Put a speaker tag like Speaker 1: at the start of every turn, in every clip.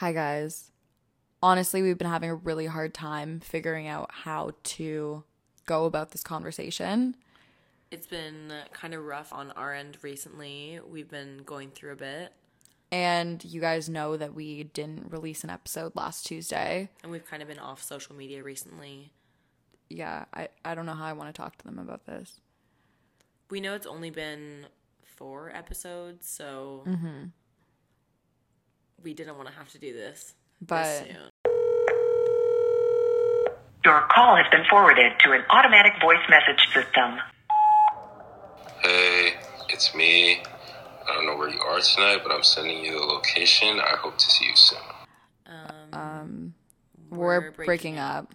Speaker 1: Hi, guys. Honestly, we've been having a really hard time figuring out how to go about this conversation.
Speaker 2: It's been kind of rough on our end recently. We've been going through a bit,
Speaker 1: And you guys know that we didn't release an episode last Tuesday.
Speaker 2: and we've kind of been off social media recently.
Speaker 1: Yeah, I, I don't know how I want to talk to them about this.
Speaker 2: We know it's only been four episodes, so mm-hmm. We didn't want to have to do this
Speaker 1: But
Speaker 2: this soon.
Speaker 3: Your call has been forwarded to an automatic voice message system.
Speaker 4: Hey, it's me. I don't know where you are tonight, but I'm sending you the location. I hope to see you soon.
Speaker 1: um, we're,
Speaker 2: We're
Speaker 1: breaking,
Speaker 2: breaking
Speaker 1: up.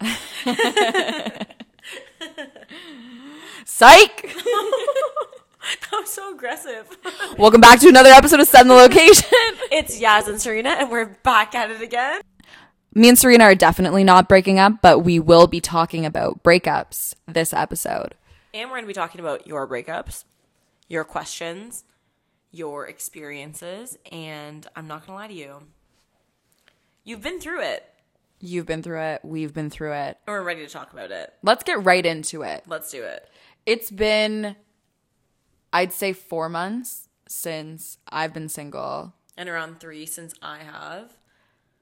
Speaker 1: Psych!
Speaker 2: That was so aggressive.
Speaker 1: Welcome back to another episode of Send the Location.
Speaker 2: it's Yaz and Serena, and we're back at it again.
Speaker 1: Me and Serena are definitely not breaking up, but we will be talking about breakups this episode.
Speaker 2: And we're going to be talking about your breakups, your questions, your experiences, and I'm not going to lie to you. You've been through it,
Speaker 1: You've been through it, we've been through it.
Speaker 2: and we're ready to talk about it.
Speaker 1: Let's get right into it.
Speaker 2: Let's do it.
Speaker 1: It's been, I'd say, four months since I've been single.
Speaker 2: And around three since I have.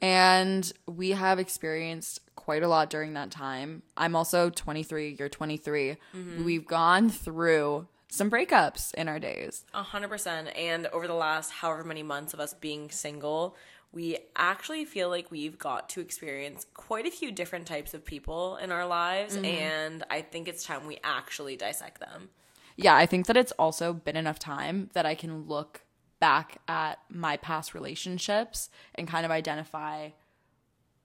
Speaker 1: And we have experienced quite a lot during that time. I'm also 23, you're 23. Mm-hmm. We've gone through some breakups in our days.
Speaker 2: Hundred percent. And over the last however many months of us being single, we actually feel like we've got to experience quite a few different types of people in our lives. Mm-hmm. And I think it's time we actually dissect them.
Speaker 1: Yeah, I think that it's also been enough time that I can look back at my past relationships and kind of identify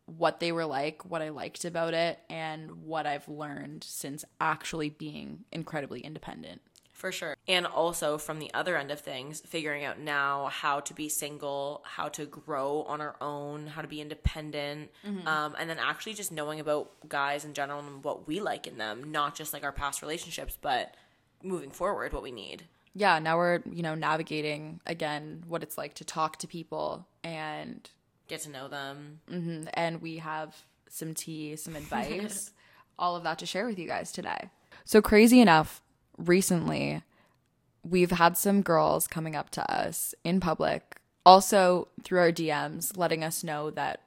Speaker 1: what they were like, what I liked about it, and what I've learned since actually being incredibly independent.
Speaker 2: For sure. And also from the other end of things, figuring out now how to be single, how to grow on our own, how to be independent, um, and then actually just knowing about guys in general and what we like in them, not just like our past relationships, but moving forward, what we need.
Speaker 1: Yeah, now we're, you know, navigating again what it's like to talk to people and
Speaker 2: Get to know them.
Speaker 1: Mm-hmm, and we have some tea, some advice, all of that to share with you guys today. So, crazy enough, recently we've had some girls coming up to us in public, also through our DMs, letting us know that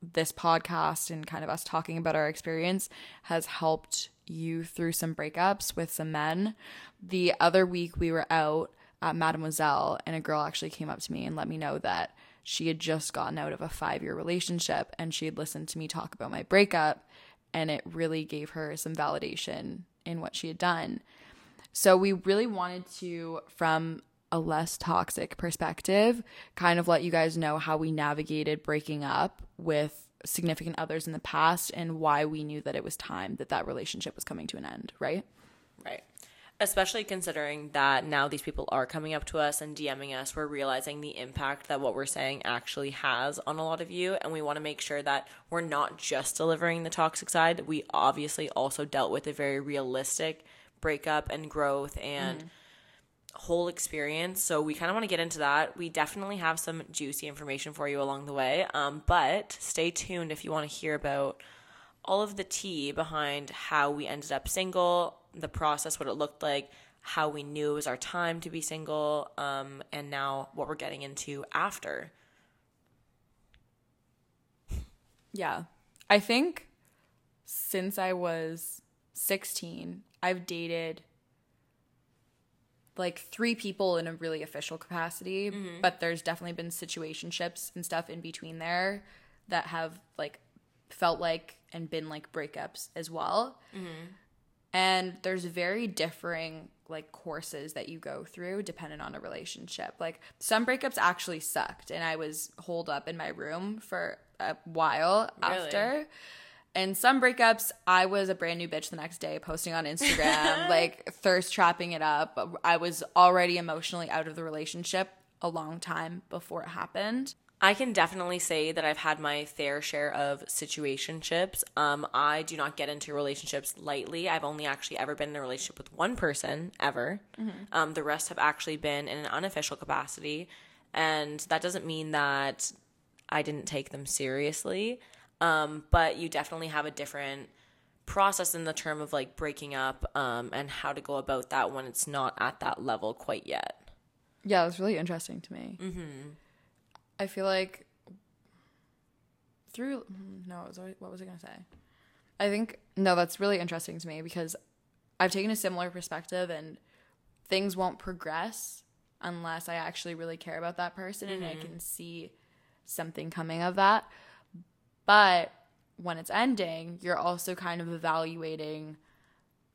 Speaker 1: this podcast and kind of us talking about our experience has helped you through some breakups with some men. The other week we were out at Mademoiselle and a girl actually came up to me and let me know that she had just gotten out of a five year relationship and she had listened to me talk about my breakup and it really gave her some validation in what she had done. So we really wanted to, from a less toxic perspective, kind of let you guys know how we navigated breaking up with significant others in the past and why we knew that it was time that that relationship was coming to an end, right?
Speaker 2: Right. Especially considering that now these people are coming up to us and DMing us, we're realizing the impact that what we're saying actually has on a lot of you. And we want to make sure that we're not just delivering the toxic side. We obviously also dealt with a very realistic breakup and growth and mm-hmm. Whole experience. So we kind of want to get into that. We definitely have some juicy information for you along the way. Um, but stay tuned if you want to hear about all of the tea behind how we ended up single, the process, what it looked like, how we knew it was our time to be single, um, and now what we're getting into after.
Speaker 1: Yeah. I think since I was 16, I've dated like three people in a really official capacity, mm-hmm. but there's definitely been situationships and stuff in between there that have like felt like and been like breakups as well. Mm-hmm. And there's very differing like courses that you go through depending on a relationship. Like some breakups actually sucked and I was holed up in my room for a while
Speaker 2: Really?
Speaker 1: after. And some breakups, I was a brand new bitch the next day, posting on Instagram, like thirst trapping it up. I was already emotionally out of the relationship a long time before it happened.
Speaker 2: I can definitely say that I've had my fair share of situationships. Um, I do not get into relationships lightly. I've only actually ever been in a relationship with one person ever. Um, the rest have actually been in an unofficial capacity. And that doesn't mean that I didn't take them seriously. Um, but you definitely have a different process in the term of like breaking up um, and how to go about that when it's not at that level quite yet.
Speaker 1: Yeah, it's really interesting to me. Mm-hmm. I feel like through no, it was, always- what was I gonna say? I think no, that's really interesting to me because I've taken a similar perspective, and things won't progress unless I actually really care about that person and I can see something coming of that. But when it's ending, you're also kind of evaluating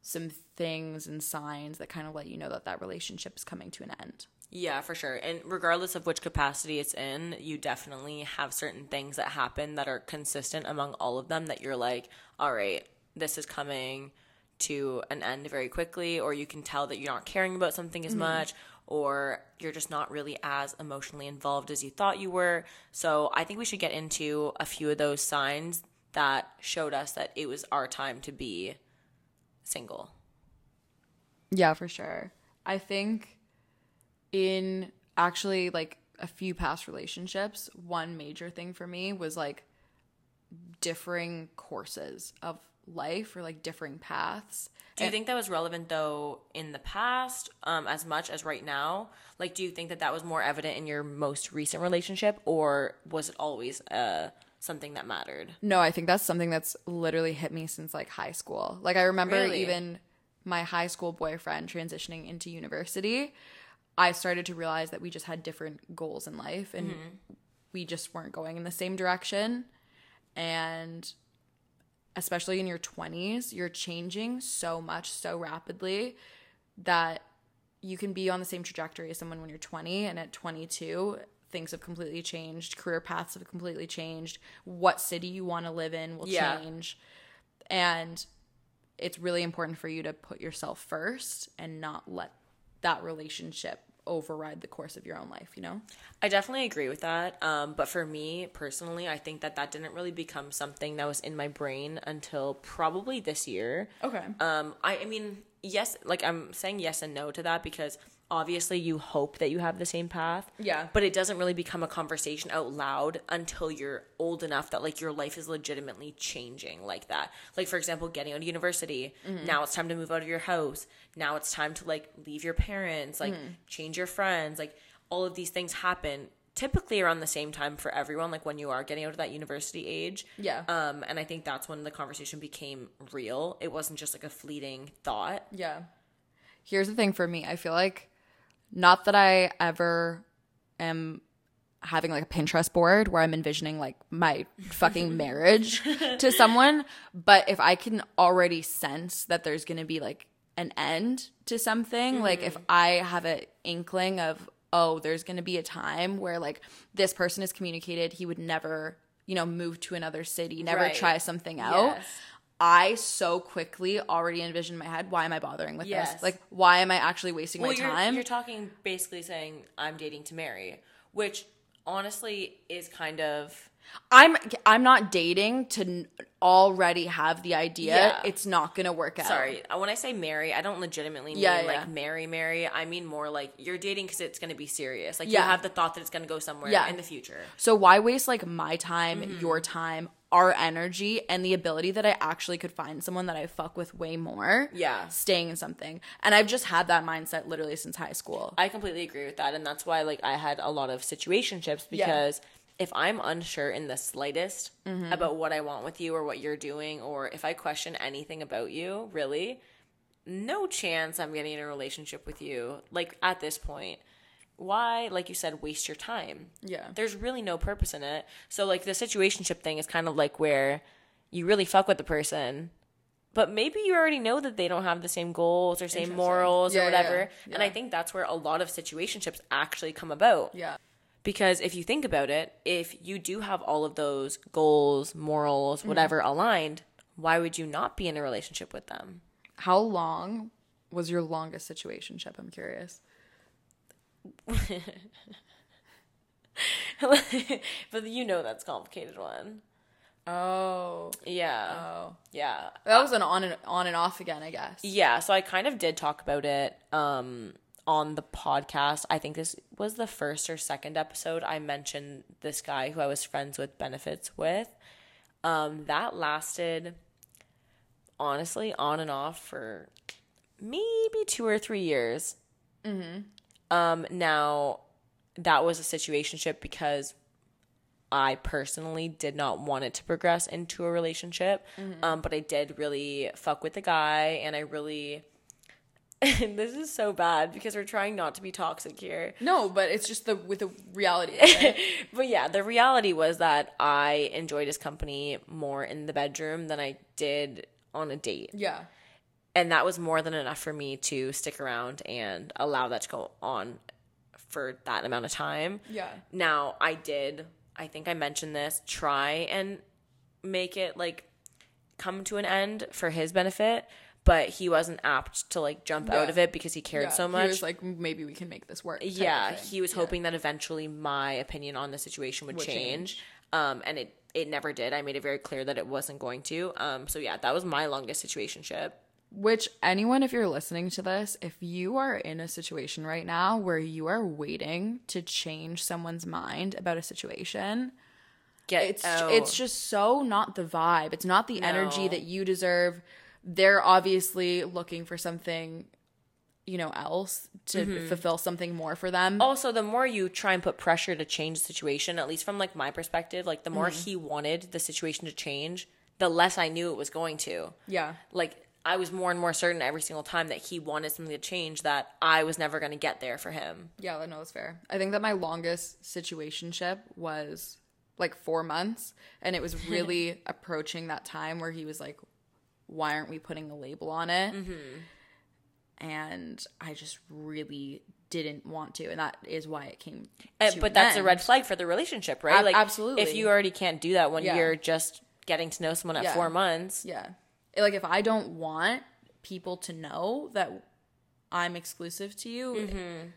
Speaker 1: some things and signs that kind of let you know that that relationship is coming to an end.
Speaker 2: Yeah, for sure. And regardless of which capacity it's in, you definitely have certain things that happen that are consistent among all of them that you're like, all right, this is coming to an end very quickly, or you can tell that you're not caring about something as mm-hmm. much, or you're just not really as emotionally involved as you thought you were. So I think we should get into a few of those signs that showed us that it was our time to be single.
Speaker 1: Yeah, for sure. I think in actually like a few past relationships, one major thing for me was like differing courses of life or like differing paths.
Speaker 2: Do you think that was relevant though in the past, um, as much as right now? Like, do you think that that was more evident in your most recent relationship, or was it always uh, something that mattered?
Speaker 1: No, I think that's something that's literally hit me since like high school. Like I remember
Speaker 2: Really?
Speaker 1: even my high school boyfriend transitioning into university, I started to realize that we just had different goals in life and we just weren't going in the same direction. And especially in your 20s, you're changing so much so rapidly that you can be on the same trajectory as someone when you're 20 and at 22 things have completely changed career paths have completely changed what city you want to live in will
Speaker 2: Yeah.
Speaker 1: change and it's really important for you to put yourself first and not let that relationship override the course of your own life you know
Speaker 2: I definitely agree with that. Um, but for me personally, I think that that didn't really become something that was in my brain until probably this year.
Speaker 1: okay
Speaker 2: Um, I, I mean, yes, like I'm saying yes and no to that because obviously you hope that you have the same path.
Speaker 1: Yeah.
Speaker 2: But it doesn't really become a conversation out loud until you're old enough that like your life is legitimately changing like that. Like for example, getting out of university. Now it's time to move out of your house. Now it's time to like leave your parents, like change your friends, like all of these things happen typically around the same time for everyone like when you are getting out of that university age
Speaker 1: Yeah.
Speaker 2: um and i think that's when the conversation became real it wasn't just like a fleeting thought
Speaker 1: Yeah. Here's the thing for me. I feel like not that I ever am having like a Pinterest board where I'm envisioning like my fucking marriage to someone, but if I can already sense that there's going to be like an end to something, like if mm-hmm. I have an inkling of oh, there's going to be a time where like this person is communicated he would never, you know, move to another city, never
Speaker 2: Right.
Speaker 1: try something out.
Speaker 2: Yes.
Speaker 1: I so quickly already envisioned in my head, why am I bothering with
Speaker 2: Yes.
Speaker 1: this? Like, why am I actually wasting my
Speaker 2: you're,
Speaker 1: time?
Speaker 2: you're talking basically saying i'm dating to marry which honestly is kind of
Speaker 1: I'm I'm not dating to already have the idea
Speaker 2: Yeah.
Speaker 1: it's not gonna work out.
Speaker 2: sorry uh, when i say marry i don't legitimately mean
Speaker 1: Yeah,
Speaker 2: like marry marry i mean more like you're dating because it's going to be serious like you
Speaker 1: Yeah.
Speaker 2: have the thought that it's going to go somewhere
Speaker 1: Yeah.
Speaker 2: in the future
Speaker 1: So why waste like my time,
Speaker 2: Mm-hmm.
Speaker 1: your time, our energy, and the ability that I actually could find someone that I fuck with way more?
Speaker 2: Yeah.
Speaker 1: staying in something, and I've just had that mindset literally since high school.
Speaker 2: I completely agree with that, and that's why like I had a lot of situationships because if I'm unsure in the slightest
Speaker 1: Mm-hmm.
Speaker 2: about what I want with you or what you're doing, or if I question anything about you, really, no chance I'm getting in a relationship with you. Like at this point, why, like you said, waste your time?
Speaker 1: Yeah.
Speaker 2: there's really no purpose in it. So like the situationship thing is kind of like where you really fuck with the person. But maybe you already know that they don't have the same goals or same morals
Speaker 1: Yeah,
Speaker 2: or whatever.
Speaker 1: yeah.
Speaker 2: And I think that's where a lot of situationships actually come about.
Speaker 1: yeah,
Speaker 2: Because if you think about it, if you do have all of those goals, morals, mm-hmm. whatever aligned, why would you not be in a relationship with them?
Speaker 1: how long was your longest situationship? I'm curious.
Speaker 2: but you know that's a complicated one.
Speaker 1: Oh,
Speaker 2: Yeah.
Speaker 1: oh,
Speaker 2: Yeah.
Speaker 1: that was an on and on and off again, I guess.
Speaker 2: Yeah, so I kind of did talk about it um on the podcast. I think this was the first or second episode. I mentioned this guy who I was friends with benefits with. Um, that lasted honestly on and off for maybe two or three years. Um, now that was a situationship because I personally did not want it to progress into a relationship. Um, but I did really fuck with the guy and I really and this is so bad because we're trying not to be toxic here.
Speaker 1: No, but it's just the with the reality.
Speaker 2: But yeah, the reality was that I enjoyed his company more in the bedroom than I did on a date.
Speaker 1: yeah.
Speaker 2: And that was more than enough for me to stick around and allow that to go on for that amount of time.
Speaker 1: Yeah.
Speaker 2: Now, I did, I think I mentioned this, try and make it like come to an end for his benefit, but he wasn't apt to like jump out of it because he cared
Speaker 1: Yeah.
Speaker 2: so
Speaker 1: He
Speaker 2: much.
Speaker 1: was like, maybe we can make this work.
Speaker 2: yeah, he was
Speaker 1: Yeah.
Speaker 2: hoping that eventually my opinion on the situation would,
Speaker 1: Would
Speaker 2: change. Um, and it it never did. I made it very clear that it wasn't going to. Um, so yeah, that was my longest situationship.
Speaker 1: Which anyone, if you're listening to this, if you are in a situation right now where you are waiting to change someone's mind about a situation,
Speaker 2: Get
Speaker 1: it's
Speaker 2: out.
Speaker 1: it's just so not the vibe. It's not the energy that you deserve. They're obviously looking for something, you know, else to
Speaker 2: Mm-hmm.
Speaker 1: fulfill something more for them.
Speaker 2: also the more you try and put pressure to change the situation at least from like my perspective like the more
Speaker 1: Mm-hmm.
Speaker 2: he wanted the situation to change the less i knew it was going to
Speaker 1: yeah.
Speaker 2: like i was more and more certain every single time that he wanted something to change that i was never going to get there for him
Speaker 1: Yeah, that no, that's fair. I think that my longest situationship was like four months, and it was really approaching that time where he was like, "Why aren't we putting a label on it?" And I just really didn't want to, and that is why it came.
Speaker 2: Uh, but that's a red flag for the relationship right
Speaker 1: Ab-
Speaker 2: like
Speaker 1: absolutely.
Speaker 2: if you already can't do that when
Speaker 1: Yeah.
Speaker 2: you're just getting to know someone at
Speaker 1: Yeah.
Speaker 2: four months
Speaker 1: Yeah, like if I don't want people to know that I'm exclusive to you. Mm-hmm.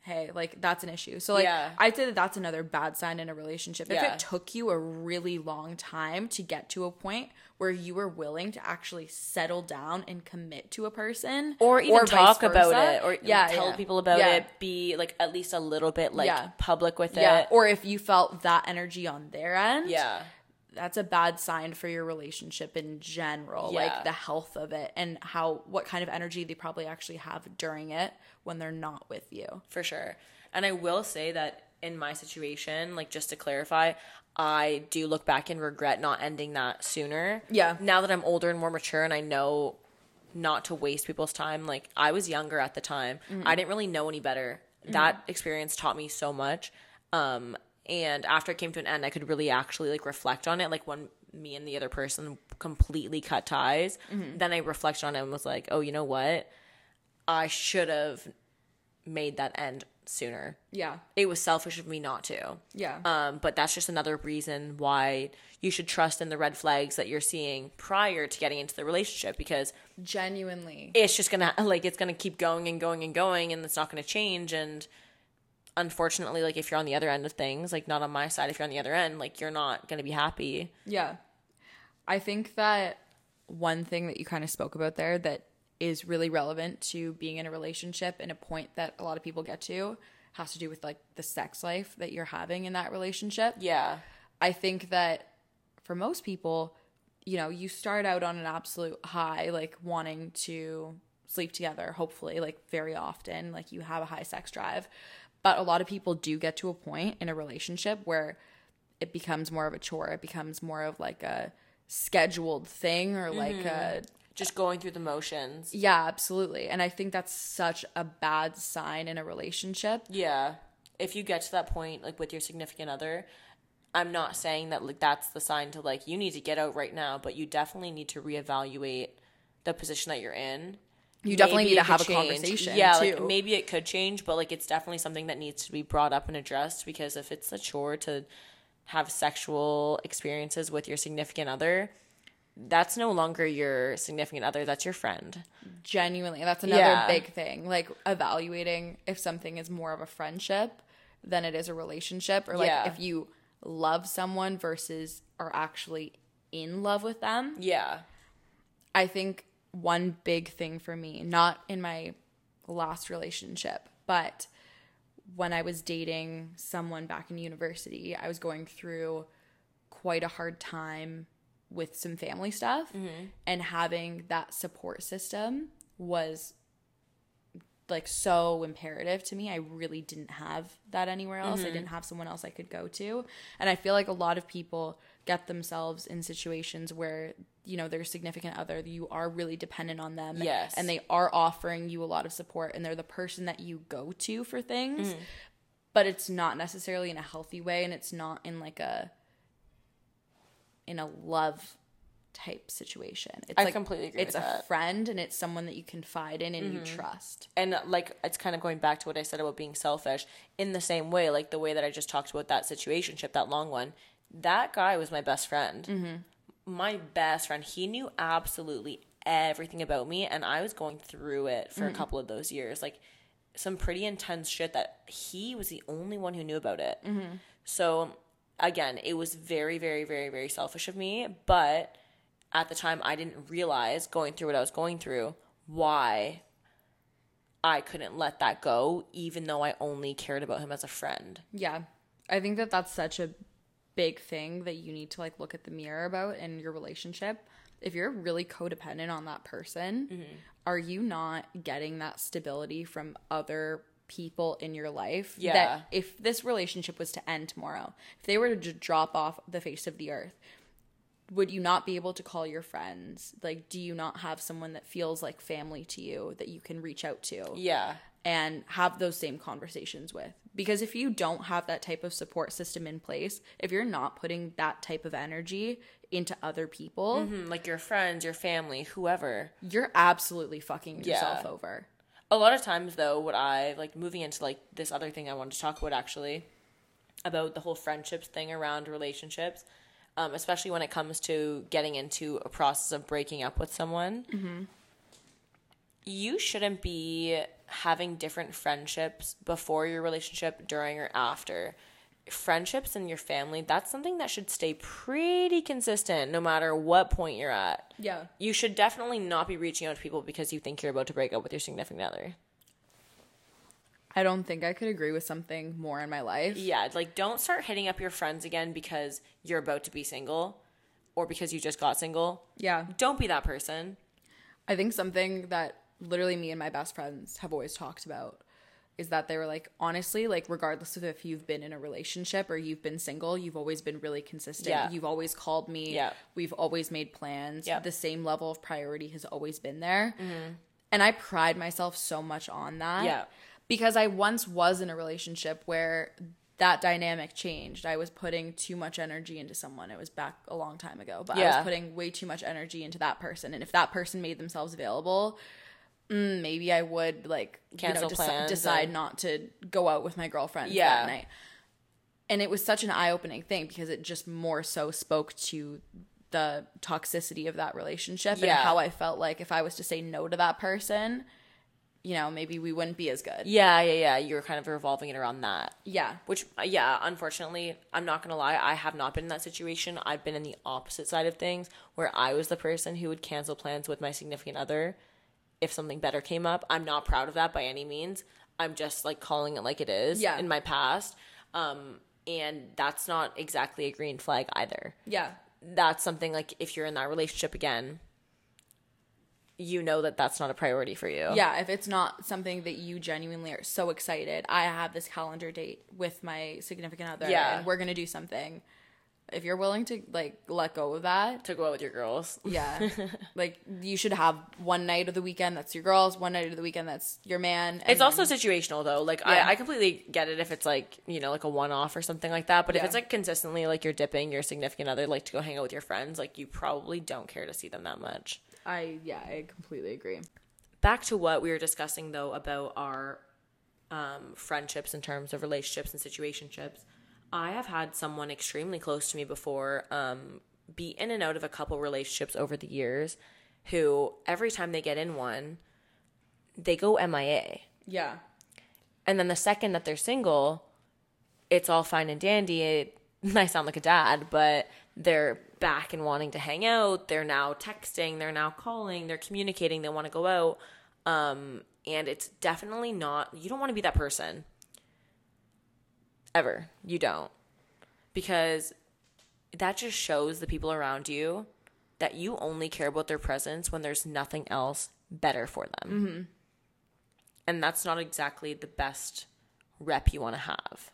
Speaker 1: Hey, like that's an issue. So like
Speaker 2: Yeah.
Speaker 1: I'd say that that's another bad sign in a relationship. If
Speaker 2: Yeah.
Speaker 1: it took you a really long time to get to a point where you were willing to actually settle down and commit to a person,
Speaker 2: or even
Speaker 1: vice
Speaker 2: talk about
Speaker 1: versa,
Speaker 2: it or
Speaker 1: yeah,
Speaker 2: tell
Speaker 1: yeah.
Speaker 2: people about it be like at least a little bit like public with
Speaker 1: Yeah,
Speaker 2: it
Speaker 1: or if you felt that energy on their end,
Speaker 2: yeah
Speaker 1: that's a bad sign for your relationship in general
Speaker 2: Yeah.
Speaker 1: like the health of it and how what kind of energy they probably actually have during it when they're not with you
Speaker 2: for sure. And I will say that in my situation, like just to clarify, I do look back and regret not ending that sooner.
Speaker 1: Yeah.
Speaker 2: Now that I'm older and more mature and I know not to waste people's time, like I was younger at the time. I didn't really know any better. That experience taught me so much. Um and after it came to an end, I could really actually like reflect on it. Like when me and the other person completely cut ties, then I reflected on it and was like, oh, you know what? I should have made that end sooner.
Speaker 1: yeah
Speaker 2: It was selfish of me not to.
Speaker 1: yeah
Speaker 2: Um, but that's just another reason why you should trust in the red flags that you're seeing prior to getting into the relationship because
Speaker 1: genuinely
Speaker 2: it's just gonna like it's gonna keep going and going and going and it's not gonna change and unfortunately like if you're on the other end of things like not on my side if you're on the other end like you're not gonna be happy.
Speaker 1: Yeah. I think that one thing that you kind of spoke about there that is really relevant to being in a relationship and a point that a lot of people get to has to do with like the sex life that you're having in that relationship.
Speaker 2: Yeah.
Speaker 1: I think that for most people, you know, you start out on an absolute high, like wanting to sleep together, hopefully, like very often, like you have a high sex drive. But a lot of people do get to a point in a relationship where it becomes more of a chore. It becomes more of like a scheduled thing or like a mm-hmm.
Speaker 2: just going through the motions
Speaker 1: yeah, absolutely. And I think that's such a bad sign in a relationship.
Speaker 2: Yeah. If you get to that point like with your significant other, I'm not saying that like that's the sign to like you need to get out right now, but you definitely need to reevaluate the position that you're in.
Speaker 1: You definitely
Speaker 2: Maybe
Speaker 1: need to have a
Speaker 2: change.
Speaker 1: conversation.
Speaker 2: Yeah,
Speaker 1: too.
Speaker 2: like maybe it could change, but like it's definitely something that needs to be brought up and addressed because if it's a chore to have sexual experiences with your significant other, that's no longer your significant other, that's your friend.
Speaker 1: genuinely that's another
Speaker 2: Yeah.
Speaker 1: big thing like evaluating if something is more of a friendship than it is a relationship or like
Speaker 2: Yeah.
Speaker 1: if you love someone versus are actually in love with them
Speaker 2: Yeah.
Speaker 1: i think one big thing for me not in my last relationship But when I was dating someone back in university, I was going through quite a hard time with some family stuff mm-hmm. and having that support system was like so imperative to me. I really didn't have that anywhere else. I mm-hmm. didn't have someone else I could go to. And I feel like a lot of people get themselves in situations where, you know, their significant other, you are really dependent on them.
Speaker 2: Yes.
Speaker 1: And they are offering you a lot of support and they're the person that you go to for things. Mm. But it's not necessarily in a healthy way and it's not in like a in a love type situation. It's
Speaker 2: I
Speaker 1: like
Speaker 2: completely agree
Speaker 1: It's a
Speaker 2: that.
Speaker 1: friend and it's someone that you confide in and you mm-hmm. trust.
Speaker 2: and like it's kind of going back to what I said about being selfish in the same way, like the way that I just talked about that situationship, that long one. That guy was my best friend. Mm-hmm. My best friend. He knew absolutely everything about me, and I was going through it for a mm-hmm. couple of those years, like some pretty intense shit that he was the only one who knew about it. Mm-hmm. So again, it was very, very, very, very selfish of me, but at the time I didn't realize going through what I was going through why I couldn't let that go, even though I only cared about him as a friend.
Speaker 1: Yeah. I think that that's such a big thing that you need to like look at the mirror about in your relationship. If you're really codependent on that person, mm-hmm. are you not getting that stability from other people in your life?
Speaker 2: Yeah.
Speaker 1: That if this relationship was to end tomorrow, if they were to just drop off the face of the earth, would you not be able to call your friends? Like, do you not have someone that feels like family to you that you can reach out to?
Speaker 2: Yeah.
Speaker 1: And have those same conversations with. Because if you don't have that type of support system in place, if you're not putting that type of energy into other people,
Speaker 2: Mm, Like your friends, your family, whoever.
Speaker 1: you're absolutely fucking yourself
Speaker 2: Yeah.
Speaker 1: over.
Speaker 2: A lot of times, though, what I like moving into like this other thing I wanted to talk about actually about the whole friendships thing around relationships, um, especially when it comes to getting into a process of breaking up with someone. You shouldn't be having different friendships before your relationship, during, or after. Friendships in your family, that's something that should stay pretty consistent no matter what point you're at.
Speaker 1: Yeah.
Speaker 2: You should definitely not be reaching out to people because you think you're about to break up with your significant other.
Speaker 1: I don't think I could agree with something more in my life.
Speaker 2: Yeah, like don't start hitting up your friends again because you're about to be single or because you just got single.
Speaker 1: Yeah.
Speaker 2: Don't be that person.
Speaker 1: I think something that literally me and my best friends have always talked about is that they were like, honestly, like, regardless of if you've been in a relationship or you've been single, you've always been really consistent.
Speaker 2: Yeah.
Speaker 1: You've always called me.
Speaker 2: Yeah.
Speaker 1: We've always made plans.
Speaker 2: Yeah.
Speaker 1: The same level of priority has always been there. Mm-hmm. And I pride myself so much on that.
Speaker 2: Yeah.
Speaker 1: Because I once was in a relationship where that dynamic changed. I was putting too much energy into someone. It was back a long time ago, but I was putting way too much energy into that person. And if that person made themselves available, mm, maybe I would like
Speaker 2: Cancel
Speaker 1: you know, deci-
Speaker 2: plans
Speaker 1: decide
Speaker 2: and-
Speaker 1: not to go out with my girlfriend
Speaker 2: Yeah.
Speaker 1: that night. And it was such an eye opening thing because it just more so spoke to the toxicity of that relationship and how I felt like if I was to say no to that person, you know, maybe we wouldn't be as good.
Speaker 2: Yeah, yeah, yeah. You're kind of revolving it around that.
Speaker 1: Yeah.
Speaker 2: Which, uh, yeah, unfortunately, I'm not gonna lie, I have not been in that situation. I've been in the opposite side of things where I was the person who would cancel plans with my significant other if something better came up. I'm not proud of that by any means. I'm just like calling it like it is
Speaker 1: Yeah.
Speaker 2: in my past. Um, and that's not exactly a green flag either.
Speaker 1: Yeah.
Speaker 2: That's something like if you're in that relationship again, you know that that's not a priority for you.
Speaker 1: Yeah, if it's not something that you genuinely are so excited, I have this calendar date with my significant other
Speaker 2: Yeah.
Speaker 1: and we're going to do something. If you're willing to like let go of that,
Speaker 2: To go out with your girls.
Speaker 1: yeah. like you should have one night of the weekend that's your girls, one night of the weekend that's your man.
Speaker 2: It's also situational though. Like
Speaker 1: Yeah.
Speaker 2: I, I completely get it if it's like you know like a one off or something like that. But if it's like consistently like you're dipping your significant other like to go hang out with your friends, like you probably don't care to see them that much.
Speaker 1: I yeah, I completely agree.
Speaker 2: Back to what we were discussing though about our um, friendships in terms of relationships and situationships. I have had someone extremely close to me before um, be in and out of a couple relationships over the years, who every time they get in one, they go MIA.
Speaker 1: Yeah.
Speaker 2: And then the second that they're single, it's all fine and dandy. It, I sound like a dad, but they're back and wanting to hang out. They're now texting. They're now calling. They're communicating. They want to go out. Um, And it's definitely not, you don't want to be that person. Ever. You don't. Because that just shows the people around you that you only care about their presence when there's nothing else better for them. Mm-hmm. And that's not exactly the best rep you want to have.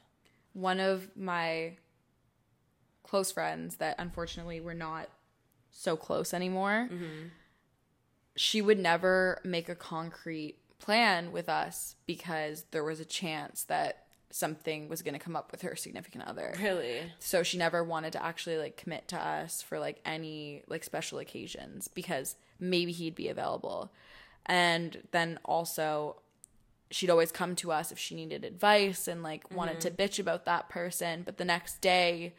Speaker 1: one of my close friends that unfortunately we're not so close anymore mm-hmm. she would never make a concrete plan with us because there was a chance that something was going to come up with her significant other
Speaker 2: Really?
Speaker 1: so she never wanted to actually like commit to us for like any like special occasions because maybe he'd be available and then also she'd always come to us if she needed advice and like wanted to mm-hmm. bitch about that person but the next day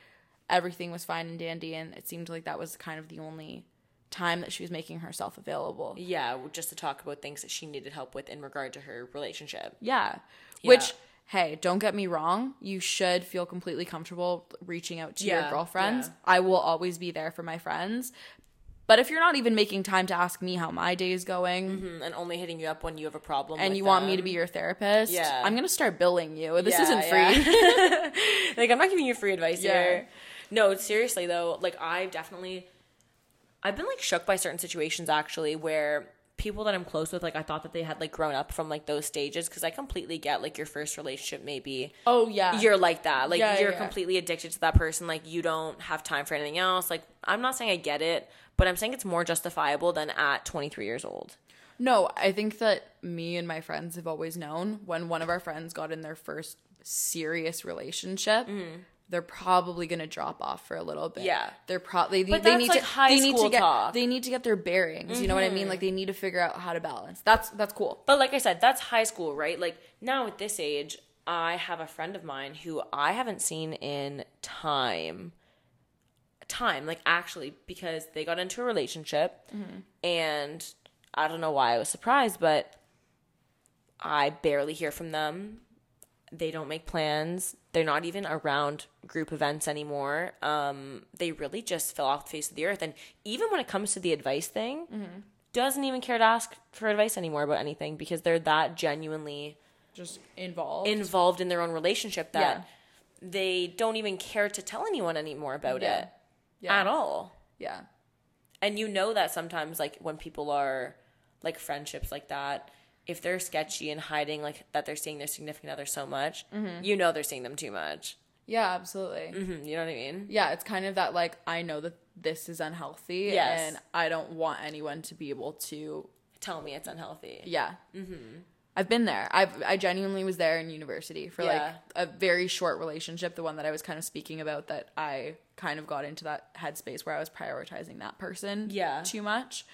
Speaker 1: everything was fine and dandy and it seemed like that was kind of the only time that she was making herself available
Speaker 2: Yeah, just to talk about things that she needed help with in regard to her relationship.
Speaker 1: Yeah.
Speaker 2: Yeah.
Speaker 1: Which, hey, don't get me wrong. You should feel completely comfortable reaching out to your girlfriends.
Speaker 2: yeah.
Speaker 1: I will always be there for my friends. But if you're not even making time to ask me how my day is going
Speaker 2: Mm, And only hitting you up when you have a problem.
Speaker 1: and you want me to be your therapist,
Speaker 2: Yeah.
Speaker 1: I'm going to start billing you. This
Speaker 2: Yeah,
Speaker 1: isn't free.
Speaker 2: yeah. like I'm not giving you free advice
Speaker 1: Yeah.
Speaker 2: here. No, seriously though, like I've definitely I've been like shook by certain situations actually where people that I'm close with like I thought that they had like grown up from like those stages cuz I completely get like your first relationship maybe
Speaker 1: oh, yeah.
Speaker 2: you're like that. Like
Speaker 1: Yeah,
Speaker 2: you're
Speaker 1: yeah.
Speaker 2: completely addicted to that person like you don't have time for anything else. Like I'm not saying I get it, but I'm saying it's more justifiable than at 23 years old.
Speaker 1: No, I think that me and my friends have always known when one of our friends got in their first serious relationship, mm-hmm. They're probably going to drop off for a little bit.
Speaker 2: Mm-hmm. Yeah.
Speaker 1: They're probably they, they need
Speaker 2: like
Speaker 1: to
Speaker 2: high
Speaker 1: they need to get
Speaker 2: talk. Mm-hmm.
Speaker 1: they need to get their bearings. You know what I mean? Like they need to figure out how to balance. That's that's cool.
Speaker 2: But like I said, that's high school, right? Like now at this age, I have a friend of mine who I haven't seen in time. Time, like actually, because they got into a relationship and I don't know why I was surprised, but I barely hear from them. They don't make plans. They're not even around group events anymore. Um, they really just fell off the face of the earth. And even when it comes to the advice thing, doesn't even care to ask for advice anymore about anything because they're that genuinely
Speaker 1: Just involved.
Speaker 2: involved in their own relationship that they don't even care to tell anyone anymore about
Speaker 1: Yeah.
Speaker 2: it
Speaker 1: yeah.
Speaker 2: at all.
Speaker 1: Yeah.
Speaker 2: And you know that sometimes, like when people are like friendships like that, if they're sketchy and hiding like that they're seeing their significant other so much, you know they're seeing them too much.
Speaker 1: Yeah, absolutely.
Speaker 2: hmm you know what I mean?
Speaker 1: Yeah, it's kind of that like I know that this is unhealthy
Speaker 2: Yes.
Speaker 1: and I don't want anyone to be able to
Speaker 2: Tell me it's unhealthy.
Speaker 1: Yeah. Mm-hmm. I've been there. I've I genuinely was there in university for
Speaker 2: Yeah.
Speaker 1: like a very short relationship, the one that I was kind of speaking about that I kind of got into that headspace where I was prioritizing that person
Speaker 2: Yeah.
Speaker 1: too much.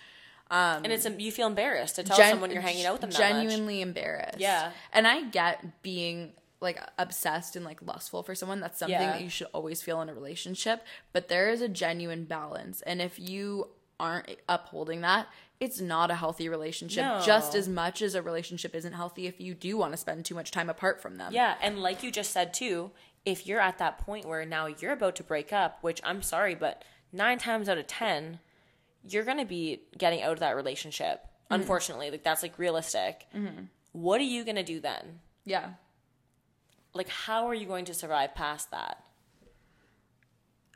Speaker 2: Um, and it's you feel embarrassed to tell
Speaker 1: Gen-
Speaker 2: someone you're hanging out with them that
Speaker 1: genuinely embarrassed.
Speaker 2: Yeah.
Speaker 1: And I get being like obsessed and like lustful for someone. That's something
Speaker 2: Yeah.
Speaker 1: that you should always feel in a relationship. But there is a genuine balance. And if you aren't upholding that, it's not a healthy relationship.
Speaker 2: No.
Speaker 1: Just as much as a relationship isn't healthy if you do want to spend too much time apart from them.
Speaker 2: Yeah, and like you just said too, if you're at that point where now you're about to break up, which I'm sorry, but nine times out of ten, you're gonna be getting out of that relationship. Mm-hmm. Unfortunately, like that's like realistic. Mm-hmm. What are you gonna do then?
Speaker 1: Yeah.
Speaker 2: Like, how are you going to survive past that?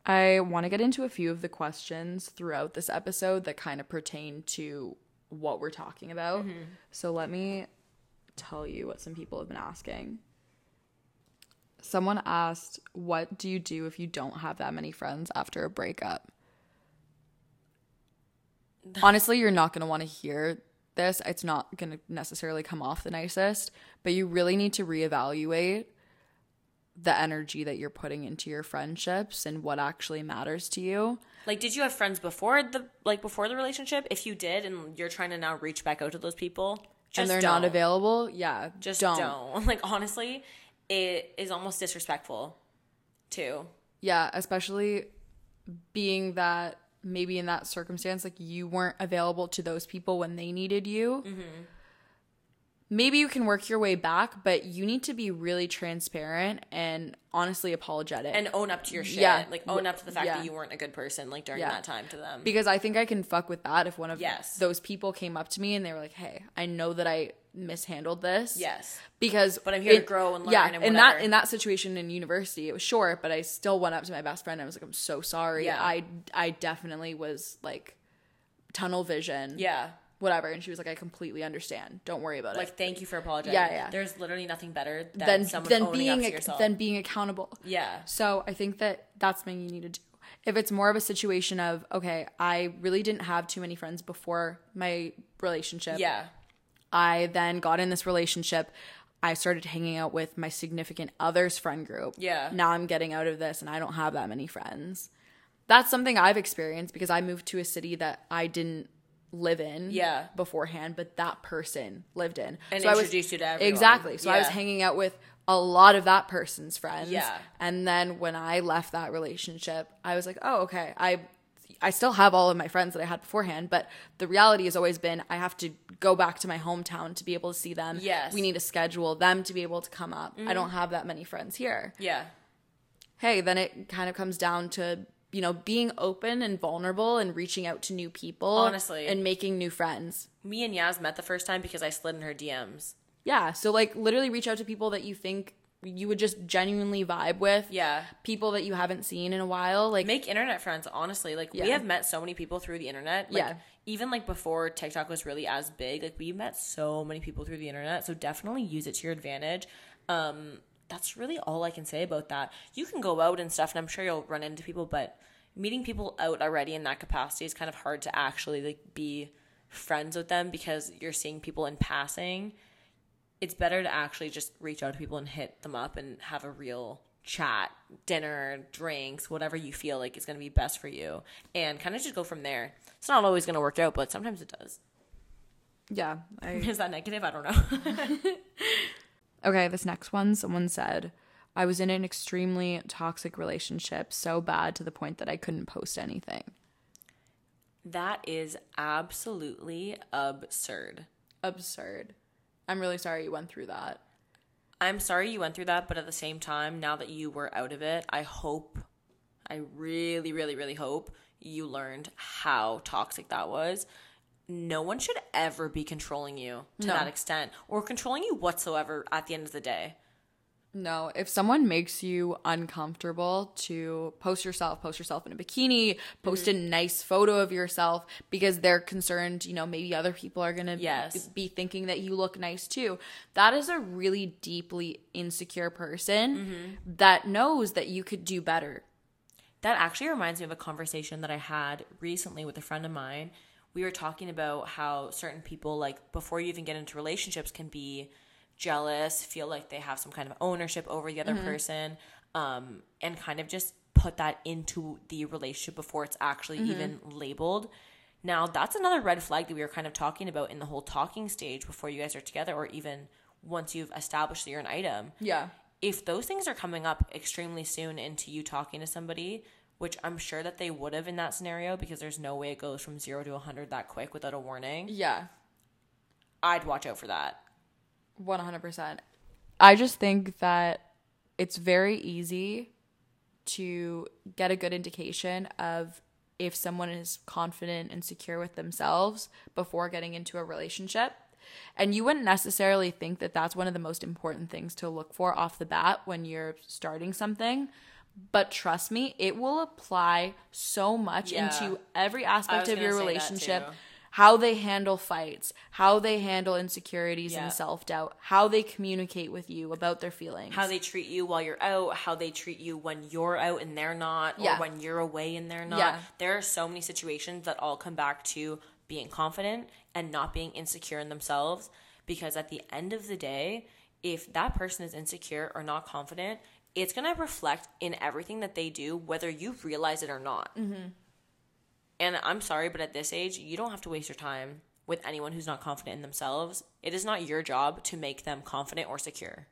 Speaker 1: I want to get into a few of the questions throughout this episode that kind of pertain to what we're talking about. Mm-hmm. So let me tell you what some people have been asking. Someone asked, What do you do if you don't have that many friends after a breakup? Honestly, you're not going to want to hear this. It's not going to necessarily come off the nicest, but you really need to reevaluate the energy that you're putting into your friendships and what actually matters to you.
Speaker 2: Like, did you have friends before the like before the relationship? If you did, and you're trying to now reach back out to those people, just
Speaker 1: and they're
Speaker 2: don't.
Speaker 1: not available, yeah,
Speaker 2: Just
Speaker 1: don't.
Speaker 2: don't. Like, honestly, it is almost disrespectful, too.
Speaker 1: Yeah, especially being that maybe in that circumstance, like you weren't available to those people when they needed you. Mm-hmm. Maybe you can work your way back, but you need to be really transparent and honestly apologetic.
Speaker 2: and own up to your shit.
Speaker 1: Yeah.
Speaker 2: Like own up to the fact
Speaker 1: Yeah.
Speaker 2: that you weren't a good person like during
Speaker 1: Yeah.
Speaker 2: that time to them.
Speaker 1: because I think I can fuck with that if one of
Speaker 2: Yes.
Speaker 1: those people came up to me and they were like, "Hey, I know that I mishandled this."
Speaker 2: yes.
Speaker 1: because
Speaker 2: But I'm here to grow and learn
Speaker 1: Yeah,
Speaker 2: and
Speaker 1: in that in that situation in university, it was short, but I still went up to my best friend. and I was like, "I'm so sorry.
Speaker 2: Yeah.
Speaker 1: I I definitely was like tunnel vision.
Speaker 2: Yeah.
Speaker 1: Whatever." And she was like, "I completely understand. Don't worry about it.
Speaker 2: Like thank you for apologizing.
Speaker 1: Yeah, yeah.
Speaker 2: There's literally nothing better than
Speaker 1: Then
Speaker 2: someone up
Speaker 1: being
Speaker 2: to
Speaker 1: ac-
Speaker 2: yourself.
Speaker 1: then being accountable.
Speaker 2: yeah.
Speaker 1: So I think that that's something you need to do. If it's more of a situation of okay, I really didn't have too many friends before my relationship.
Speaker 2: Yeah.
Speaker 1: I then got in this relationship. I started hanging out with my significant other's friend group.
Speaker 2: Yeah.
Speaker 1: Now I'm getting out of this and I don't have that many friends. That's something I've experienced because I moved to a city that I didn't live in
Speaker 2: Yeah.
Speaker 1: beforehand, but that person lived in.
Speaker 2: And
Speaker 1: I was-
Speaker 2: introduced you to everyone.
Speaker 1: Exactly. So I was hanging out with a lot of that person's friends.
Speaker 2: Yeah.
Speaker 1: And then when I left that relationship, I was like, oh, okay. I I still have all of my friends that I had beforehand, but the reality has always been I have to go back to my hometown to be able to see them.
Speaker 2: Yes. Mm-hmm.
Speaker 1: We need to schedule them to be able to come up. I don't have that many friends here.
Speaker 2: Yeah.
Speaker 1: Hey, then it kind of comes down to, you know, being open and vulnerable and reaching out to new people.
Speaker 2: Honestly.
Speaker 1: And making new friends.
Speaker 2: Me and Yaz met the first time because I slid in her DMs.
Speaker 1: Yeah. So like literally reach out to people that you think you would just genuinely vibe with.
Speaker 2: Yeah.
Speaker 1: People that you haven't seen in a while. Like
Speaker 2: Make internet friends, honestly. Like
Speaker 1: Yeah.
Speaker 2: we have met so many people through the internet. Like,
Speaker 1: Yeah.
Speaker 2: Even like before TikTok was really as big, like we met so many people through the internet. So definitely use it to your advantage. Um, that's really all I can say about that. You can go out and stuff, and I'm sure you'll run into people, but meeting people out already in that capacity is kind of hard to actually like be friends with them because you're seeing people in passing it's better to actually just reach out to people and hit them up and have a real chat, dinner, drinks, whatever you feel like is going to be best for you, and kind of just go from there. It's not always going to work out, but sometimes it does.
Speaker 1: yeah. I,
Speaker 2: Is that negative? I don't know.
Speaker 1: okay. This next one, someone said. I was in an extremely toxic relationship, so bad to the point that I couldn't post anything.
Speaker 2: that is absolutely absurd.
Speaker 1: Absurd. I'm really sorry you went through that.
Speaker 2: I'm sorry you went through that, but at the same time, now that you were out of it, I hope, I really, really, really hope you learned how toxic that was. No one should ever be controlling you to
Speaker 1: No.
Speaker 2: that extent or controlling you whatsoever at the end of the day.
Speaker 1: No, if someone makes you uncomfortable to post yourself, post yourself in a bikini, post
Speaker 2: Mm-hmm.
Speaker 1: a nice photo of yourself because they're concerned, you know, maybe other people are going to
Speaker 2: Yes.
Speaker 1: be thinking that you look nice too. That is a really deeply insecure person
Speaker 2: Mm-hmm.
Speaker 1: that knows that you could do better.
Speaker 2: That actually reminds me of a conversation that I had recently with a friend of mine. We were talking about how certain people, like before you even get into relationships, can be jealous, feel like they have some kind of ownership over the other person, um, and kind of just put that into the relationship before it's actually even labeled. Now, that's another red flag that we were kind of talking about in the whole talking stage before you guys are together, or even once you've established that you're an item
Speaker 1: Yeah.
Speaker 2: if those things are coming up extremely soon into you talking to somebody, which I'm sure that they would have in that scenario because there's no way it goes from zero to 100 that quick without a warning,
Speaker 1: Yeah.
Speaker 2: I'd watch out for that.
Speaker 1: 100%. I just think that it's very easy to get a good indication of if someone is confident and secure with themselves before getting into a relationship. And you wouldn't necessarily think that that's one of the most important things to look for off the bat when you're starting something. But trust me, it will apply so much
Speaker 2: Yeah.
Speaker 1: into every aspect of your relationship how they handle fights, how they handle insecurities
Speaker 2: Yeah.
Speaker 1: and self doubt, how they communicate with you about their feelings.
Speaker 2: How they treat you while you're out, how they treat you when you're out and they're not, or
Speaker 1: Yeah.
Speaker 2: when you're away and they're not. There are so many situations that all come back to being confident and not being insecure in themselves. Because at the end of the day, if that person is insecure or not confident, it's going to reflect in everything that they do, whether you realize it or not. And I'm sorry, but at this age, you don't have to waste your time with anyone who's not confident in themselves. It is not your job to make them confident or secure.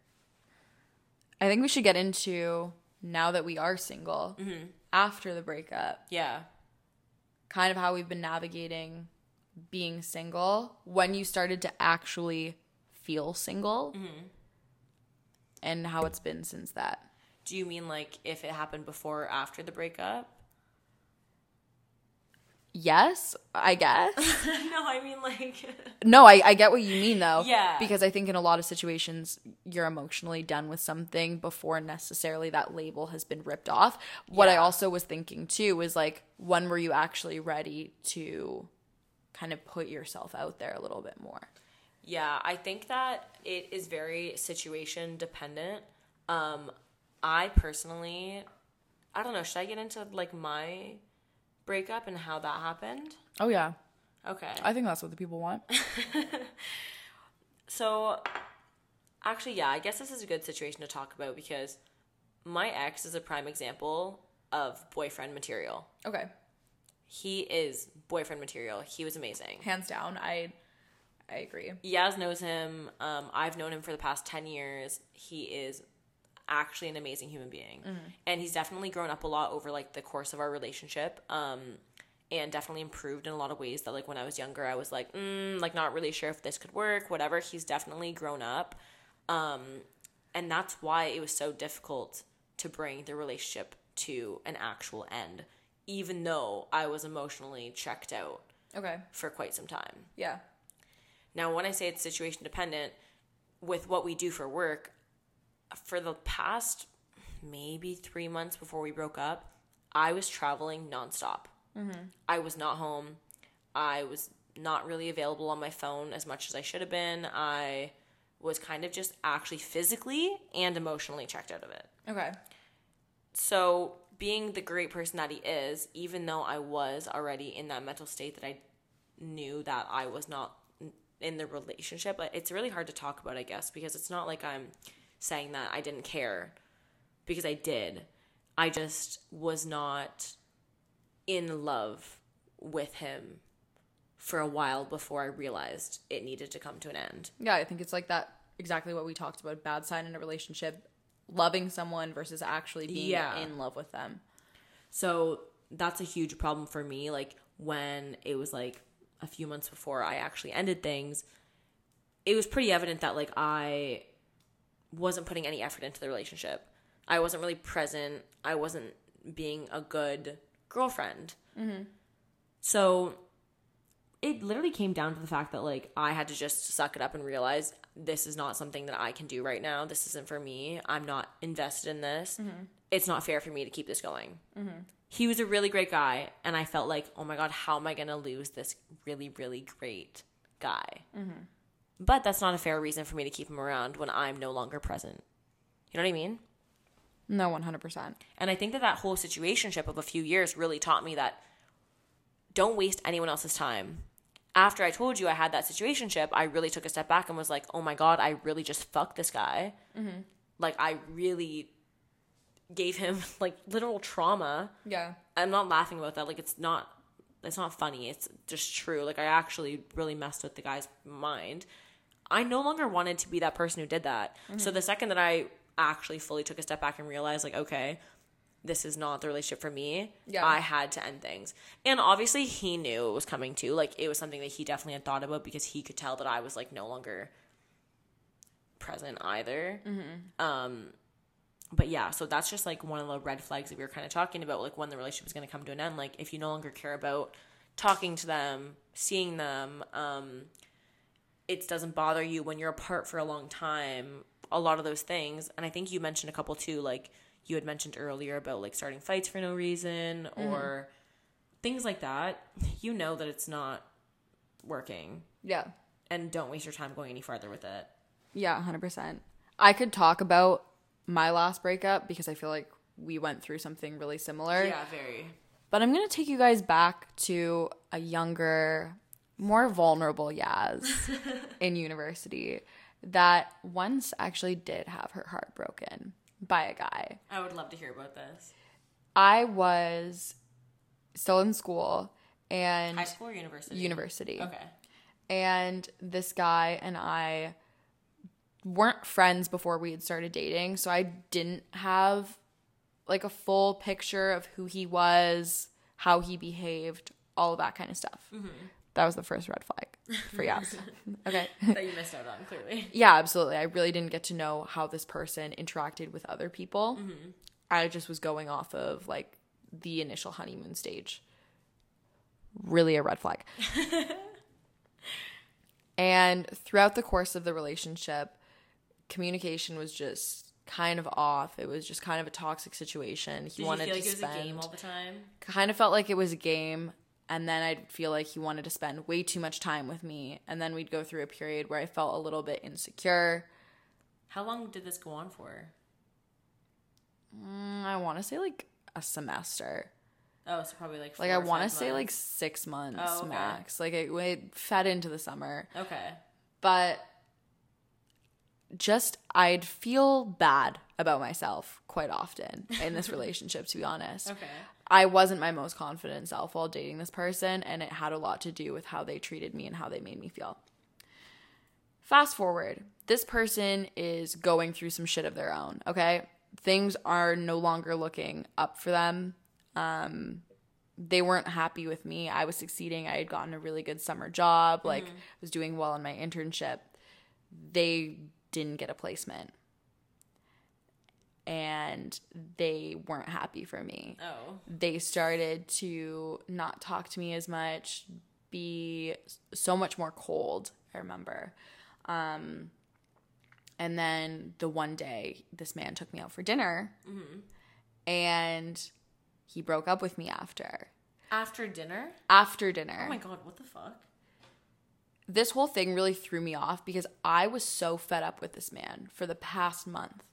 Speaker 1: I think we should get into now that we are single
Speaker 2: Mm-hmm.
Speaker 1: after the breakup,
Speaker 2: Yeah.
Speaker 1: kind of how we've been navigating being single when you started to actually feel single and how it's been since that.
Speaker 2: Do you mean like if it happened before or after the breakup?
Speaker 1: Yes, I guess.
Speaker 2: no, I mean like
Speaker 1: no, I, I get what you mean though.
Speaker 2: Yeah.
Speaker 1: Because I think in a lot of situations, you're emotionally done with something before necessarily that label has been ripped off. What I also was thinking too was like, when were you actually ready to kind of put yourself out there a little bit more?
Speaker 2: Yeah, I think that it is very situation dependent. Um, I personally, I don't know. Should I get into like my breakup and how that happened?
Speaker 1: Oh, yeah.
Speaker 2: Okay.
Speaker 1: I think that's what the people want.
Speaker 2: So, actually, yeah, I guess this is a good situation to talk about because my ex is a prime example of boyfriend material.
Speaker 1: okay.
Speaker 2: He is boyfriend material. He was amazing.
Speaker 1: Hands down, I I agree.
Speaker 2: Yaz knows him. Um, I've known him for the past 10 years. He is actually an amazing human being. And he's definitely grown up a lot over like the course of our relationship. Um, and definitely improved in a lot of ways that like when I was younger, I was like, mm, like not really sure if this could work, whatever. He's definitely grown up. Um, and that's why it was so difficult to bring the relationship to an actual end, even though I was emotionally checked out
Speaker 1: Okay.
Speaker 2: for quite some time.
Speaker 1: Yeah.
Speaker 2: Now, when I say it's situation dependent, with what we do for work, for the past maybe three months before we broke up, I was traveling nonstop. Mm-hmm. I was not home. I was not really available on my phone as much as I should have been. I was kind of just actually physically and emotionally checked out of it.
Speaker 1: Okay.
Speaker 2: So, being the great person that he is, even though I was already in that mental state that I knew that I was not in the relationship, but it's really hard to talk about, I guess, because it's not like I'm saying that I didn't care because I did. I just was not in love with him for a while before I realized it needed to come to an end.
Speaker 1: Yeah, I think it's like that exactly what we talked about bad sign in a relationship loving someone versus actually being
Speaker 2: Yeah.
Speaker 1: in love with them.
Speaker 2: So that's a huge problem for me. Like when it was like a few months before I actually ended things, it was pretty evident that like I wasn't putting any effort into the relationship. I wasn't really present. I wasn't being a good girlfriend. Mm-hmm. So it literally came down to the fact that like I had to just suck it up and realize this is not something that I can do right now. This isn't for me. I'm not invested in this. Mm-hmm. It's not fair for me to keep this going. Mm-hmm. He was a really great guy, and I felt like, oh my god, how am I gonna lose this really, really great guy? But that's not a fair reason for me to keep him around when I'm no longer present. You know what I mean?
Speaker 1: No, 100%.
Speaker 2: And I think that that whole situationship of a few years really taught me that don't waste anyone else's time. After I told you I had that situationship, I really took a step back and was like, oh my God, I really just fucked this guy. Like, I really gave him like literal trauma.
Speaker 1: Yeah.
Speaker 2: I'm not laughing about that. Like, it's not. It's not funny. It's just true. Like I actually really messed with the guy's mind. I no longer wanted to be that person who did that. So the second that I actually fully took a step back and realized like okay, this is not the relationship for me.
Speaker 1: Yeah.
Speaker 2: I had to end things. And obviously he knew it was coming too. Like it was something that he definitely had thought about because he could tell that I was like no longer present either. Um but yeah, so that's just like one of the red flags that we were kind of talking about, like when the relationship is going to come to an end. Like if you no longer care about talking to them, seeing them, um, it doesn't bother you when you're apart for a long time. A lot of those things, and I think you mentioned a couple too. Like you had mentioned earlier about like starting fights for no reason mm-hmm. or things like that. You know that it's not working,
Speaker 1: Yeah.
Speaker 2: and don't waste your time going any farther with it.
Speaker 1: Yeah, 100%. I could talk about my last breakup because I feel like we went through something really similar.
Speaker 2: Yeah, very.
Speaker 1: But I'm going to take you guys back to a younger, more vulnerable Yaz in university that once actually did have her heart broken by a guy.
Speaker 2: I would love to hear about this.
Speaker 1: I was still in school and
Speaker 2: High school or university?
Speaker 1: university.
Speaker 2: Okay.
Speaker 1: and this guy and I weren't friends before we had started dating, so I didn't have like a full picture of who he was, how he behaved, all of that kind of stuff. Mm-hmm. That was the first red flag for Yaz. okay.
Speaker 2: that you missed out on clearly.
Speaker 1: Yeah, absolutely. I really didn't get to know how this person interacted with other people. Mm-hmm. I just was going off of like the initial honeymoon stage. Really a red flag. and throughout the course of the relationship, communication was just kind of off. It was just kind of a toxic situation. He
Speaker 2: Did
Speaker 1: wanted
Speaker 2: like
Speaker 1: to
Speaker 2: was
Speaker 1: spend
Speaker 2: a game all the time?
Speaker 1: kind of felt like it was a game and then I'd feel like he wanted to spend way too much time with me and then we'd go through a period where I felt a little bit insecure.
Speaker 2: How long did this go on for?
Speaker 1: Mm, I want to say like a semester.
Speaker 2: Oh, so probably like
Speaker 1: Like I want to say like 6 months
Speaker 2: Oh, okay.
Speaker 1: max. Like it, it fed into the summer.
Speaker 2: okay.
Speaker 1: But just I'd feel bad about myself quite often in this relationship to be honest.
Speaker 2: Okay.
Speaker 1: I wasn't my most confident self while dating this person, and it had a lot to do with how they treated me and how they made me feel. Fast forward, this person is going through some shit of their own, okay? Things are no longer looking up for them. Um, they weren't happy with me. I was succeeding. I had gotten a really good summer job, like, I was doing well in my internship. They didn't get a placement. And they weren't happy for me
Speaker 2: Oh.
Speaker 1: they started to not talk to me as much, be so much more cold, I remember. Um, and then the one day, this man took me out for dinner and he broke up with me after.
Speaker 2: After dinner?
Speaker 1: After dinner.
Speaker 2: Oh my god, what the fuck?
Speaker 1: This whole thing really threw me off because I was so fed up with this man for the past month.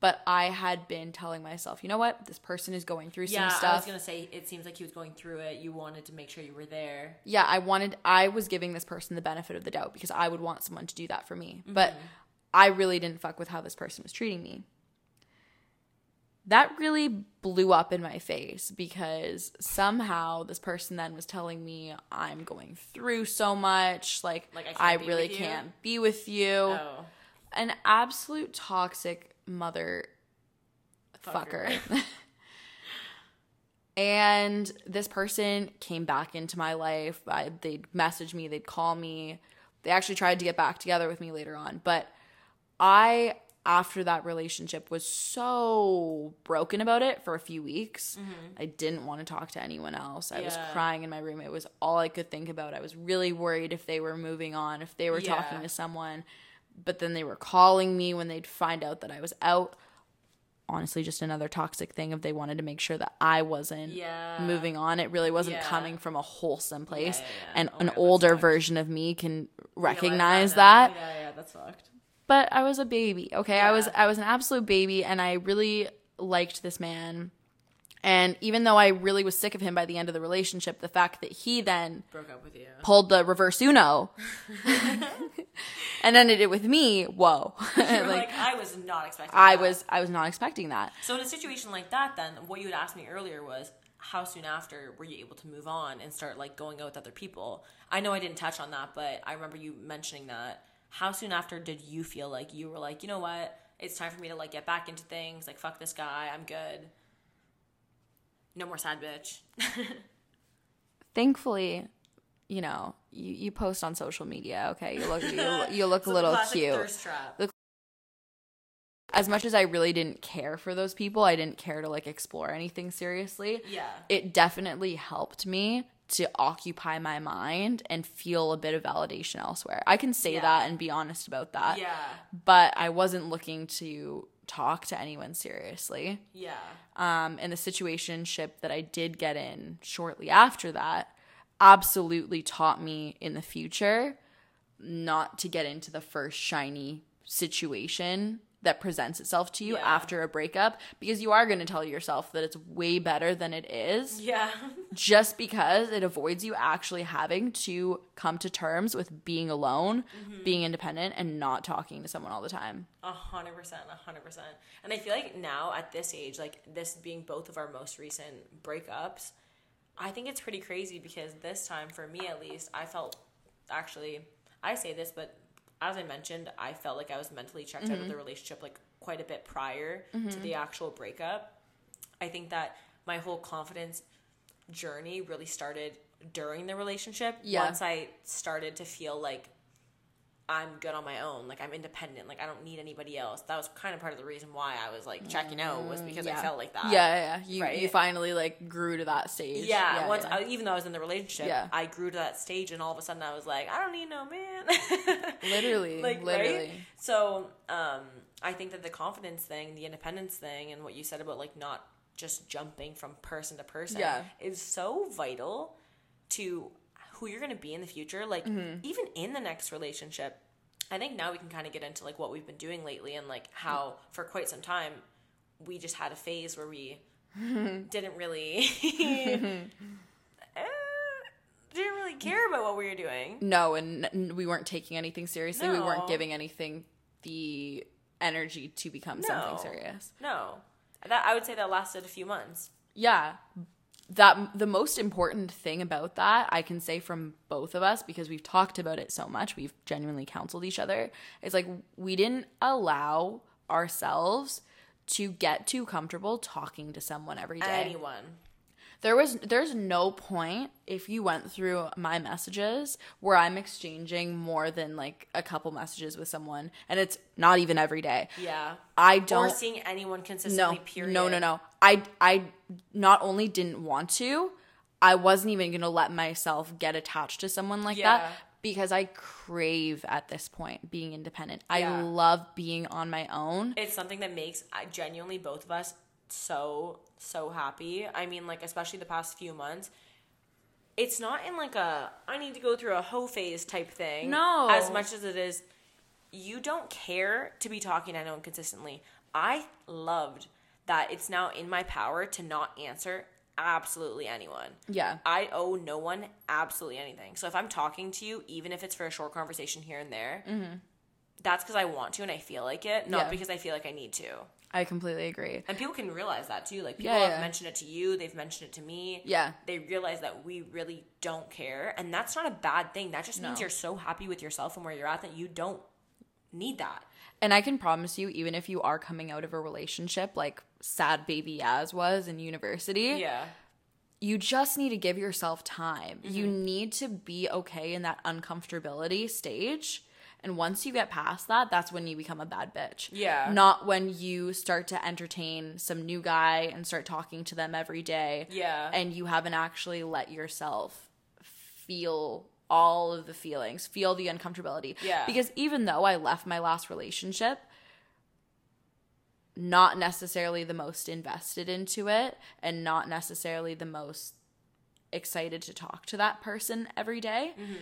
Speaker 1: But I had been telling myself, you know what? This person is going through
Speaker 2: Yeah,
Speaker 1: some stuff.
Speaker 2: I was gonna say it seems like he was going through it. You wanted to make sure you were there.
Speaker 1: yeah, I wanted, I was giving this person the benefit of the doubt because I would want someone to do that for me. But mm-hmm. I really didn't fuck with how this person was treating me. That really blew up in my face because somehow this person then was telling me I'm going through so much. Like,
Speaker 2: Like, I can't
Speaker 1: I, really can't be with you.
Speaker 2: Oh.
Speaker 1: An absolute toxic mother fucker.
Speaker 2: Fucker.
Speaker 1: and this person came back into my life. I, they'd message me, they'd call me. They actually tried to get back together with me later on. But I, after that relationship, was so broken about it for a few weeks. I didn't want to talk to anyone else. I was
Speaker 2: Mm-hmm.
Speaker 1: Crying in my room. It was all I could think about. I was really worried if they were moving on, if they were talking to someone. But then they were calling me when they'd find out that I was out honestly just another toxic thing if they wanted to make sure that I wasn't
Speaker 2: Yeah.
Speaker 1: moving on. It really wasn't
Speaker 2: Yeah.
Speaker 1: coming from a wholesome place.
Speaker 2: yeah, yeah.
Speaker 1: And
Speaker 2: Oh
Speaker 1: an older version of me can recognize that.
Speaker 2: Yeah, yeah, that's fucked.
Speaker 1: But I was a baby. Okay. I was I was an absolute baby and I really liked this man. And even though I really was sick of him by the end of the relationship, the fact that he then
Speaker 2: Broke up with you.
Speaker 1: pulled the reverse Uno and ended it with me, whoa. Like
Speaker 2: like, I was not expecting.
Speaker 1: I
Speaker 2: that.
Speaker 1: was I was not expecting that.
Speaker 2: So in a situation like that, then what you had asked me earlier was how soon after were you able to move on and start like going out with other people? I know I didn't touch on that, but I remember you mentioning that. How soon after did you feel like you were like, you know what, it's time for me to like get back into things, like fuck this guy, I'm good. No more sad bitch.
Speaker 1: thankfully, you know, you, you post on social media. Okay, you look you, you look a little cute. As much as I really didn't care for those people, I didn't care to like explore anything seriously.
Speaker 2: Yeah.
Speaker 1: It definitely helped me to occupy my mind and feel a bit of validation elsewhere. I can say
Speaker 2: Yeah.
Speaker 1: that and be honest about that.
Speaker 2: Yeah.
Speaker 1: But I wasn't looking to talk to anyone seriously.
Speaker 2: Yeah.
Speaker 1: um, and the situationship that I did get in shortly after that absolutely taught me in the future not to get into the first shiny situation that presents itself to you
Speaker 2: Yeah.
Speaker 1: after a breakup because you are going to tell yourself that it's way better than it is
Speaker 2: Yeah.
Speaker 1: just because it avoids you actually having to come to terms with being alone, mm-hmm. being independent, and not talking to someone all the time.
Speaker 2: A hundred percent, a hundred percent. And I feel like now at this age, like this being both of our most recent breakups, I think it's pretty crazy because this time, for me at least, I felt actually, I say this, but as I mentioned, I felt like I was mentally checked out of mm-hmm. the relationship like quite a bit prior to mm-hmm. the actual breakup. I think that my whole confidence journey really started during the relationship.
Speaker 1: Yeah.
Speaker 2: Once I started to feel like I'm good on my own, like I'm independent, like I don't need anybody else. That was kind of part of the reason why I was like checking out was because I
Speaker 1: Mm,
Speaker 2: felt like that.
Speaker 1: Yeah, yeah, yeah. You,
Speaker 2: Right?
Speaker 1: you finally like grew to that stage.
Speaker 2: Yeah, once
Speaker 1: yeah.
Speaker 2: I, even though I was in the relationship,
Speaker 1: Yeah.
Speaker 2: I grew to that stage, and all of a sudden I was like, I don't need no man.
Speaker 1: Literally,
Speaker 2: like
Speaker 1: literally.
Speaker 2: right. So, um, I think that the confidence thing, the independence thing, and what you said about like not just jumping from person to person,
Speaker 1: Yeah.
Speaker 2: is so vital to who you're going to be in the future. Like
Speaker 1: Mm-hmm.
Speaker 2: even in the next relationship, I think now we can kind of get into like what we've been doing lately, and like how for quite some time we just had a phase where we didn't really. didn't really care about what we were doing.
Speaker 1: No, and we weren't taking anything seriously. We weren't giving anything the energy to become something serious.
Speaker 2: No. That I would say that lasted a few months.
Speaker 1: Yeah. That the most important thing about that I can say from both of us because we've talked about it so much, we've genuinely counseled each other. Is like we didn't allow ourselves to get too comfortable talking to someone every day.
Speaker 2: Anyone.
Speaker 1: There was there's no point if you went through my messages where I'm exchanging more than like a couple messages with someone and it's not even every day.
Speaker 2: Yeah.
Speaker 1: I don't
Speaker 2: seeing anyone
Speaker 1: no,
Speaker 2: consistently, period.
Speaker 1: no, no, no. I I not only didn't want to, I wasn't even gonna let myself get attached to someone like
Speaker 2: Yeah.
Speaker 1: that because I crave at this point being independent. I love being on my own.
Speaker 2: It's something that makes genuinely both of us so, so happy. I mean, like, especially the past few months. It's not in like a I need to go through a hoe phase type thing.
Speaker 1: No.
Speaker 2: As much as it is, you don't care to be talking to anyone consistently. I loved that it's now in my power to not answer absolutely anyone.
Speaker 1: Yeah.
Speaker 2: I owe no one absolutely anything. So if I'm talking to you, even if it's for a short conversation here and there, that's because I want to and I feel like it, not
Speaker 1: Mm-hmm. Yeah.
Speaker 2: because I feel like I need to.
Speaker 1: I completely agree.
Speaker 2: And people can realize that too. Like people
Speaker 1: Yeah,
Speaker 2: have mentioned it to you, they've mentioned it to me.
Speaker 1: Yeah.
Speaker 2: They realize that we really don't care. And that's not a bad thing. That just means you're so happy with yourself and where you're at that you don't need that.
Speaker 1: And I can promise you, even if you are coming out of a relationship like sad baby Yaz was in university,
Speaker 2: Yeah.
Speaker 1: you just need to give yourself time. You
Speaker 2: Mm-hmm.
Speaker 1: need to be okay in that uncomfortability stage. And once you get past that, that's when you become a bad bitch.
Speaker 2: Yeah.
Speaker 1: Not when you start to entertain some new guy and start talking to them every day.
Speaker 2: Yeah.
Speaker 1: And you haven't actually let yourself feel all of the feelings, feel the uncomfortability.
Speaker 2: Yeah.
Speaker 1: Because even though I left my last relationship, not necessarily the most invested into it and not necessarily the most excited to talk to that person every day,
Speaker 2: Mm-hmm.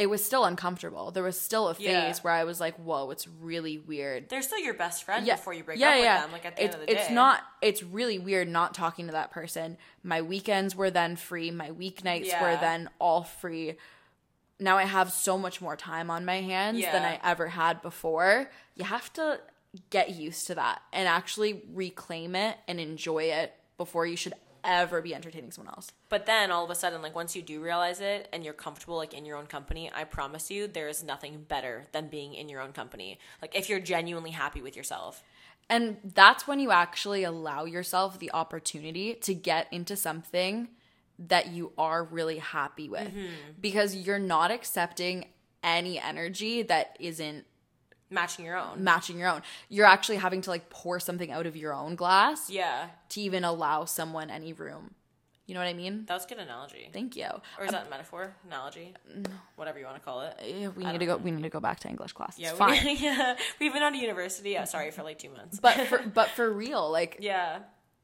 Speaker 1: It was still uncomfortable. There was still a phase
Speaker 2: Yeah.
Speaker 1: where I was like, "Whoa, it's really weird."
Speaker 2: They're still your best friend
Speaker 1: Yeah.
Speaker 2: before you break
Speaker 1: yeah,
Speaker 2: up with them. Like at the
Speaker 1: it's,
Speaker 2: end of the day.
Speaker 1: it's not. It's really weird not talking to that person. My weekends were then free. My weeknights were then all free. Now I have so much more time on my hands than I ever had before. You have to get used to that and actually reclaim it and enjoy it before you should ever be entertaining someone else.
Speaker 2: But then all of a sudden, like once you do realize it and you're comfortable like in your own company, I promise you there is nothing better than being in your own company. Like if you're genuinely happy with yourself.
Speaker 1: And that's when you actually allow yourself the opportunity to get into something that you are really happy with mm-hmm. because you're not accepting any energy that isn't
Speaker 2: Matching your own.
Speaker 1: matching your own. You're actually having to like pour something out of your own glass
Speaker 2: Yeah.
Speaker 1: to even allow someone any room. You know what I mean?
Speaker 2: That was a good analogy.
Speaker 1: Thank you.
Speaker 2: Or is that a metaphor? Analogy? Whatever you want to call it.
Speaker 1: Eh, We need to go. We need to go back to English class.
Speaker 2: Yeah,
Speaker 1: it's
Speaker 2: we,
Speaker 1: fine.
Speaker 2: yeah. We've been on of university. Yeah, sorry for like two months.
Speaker 1: but for but for real, like
Speaker 2: yeah.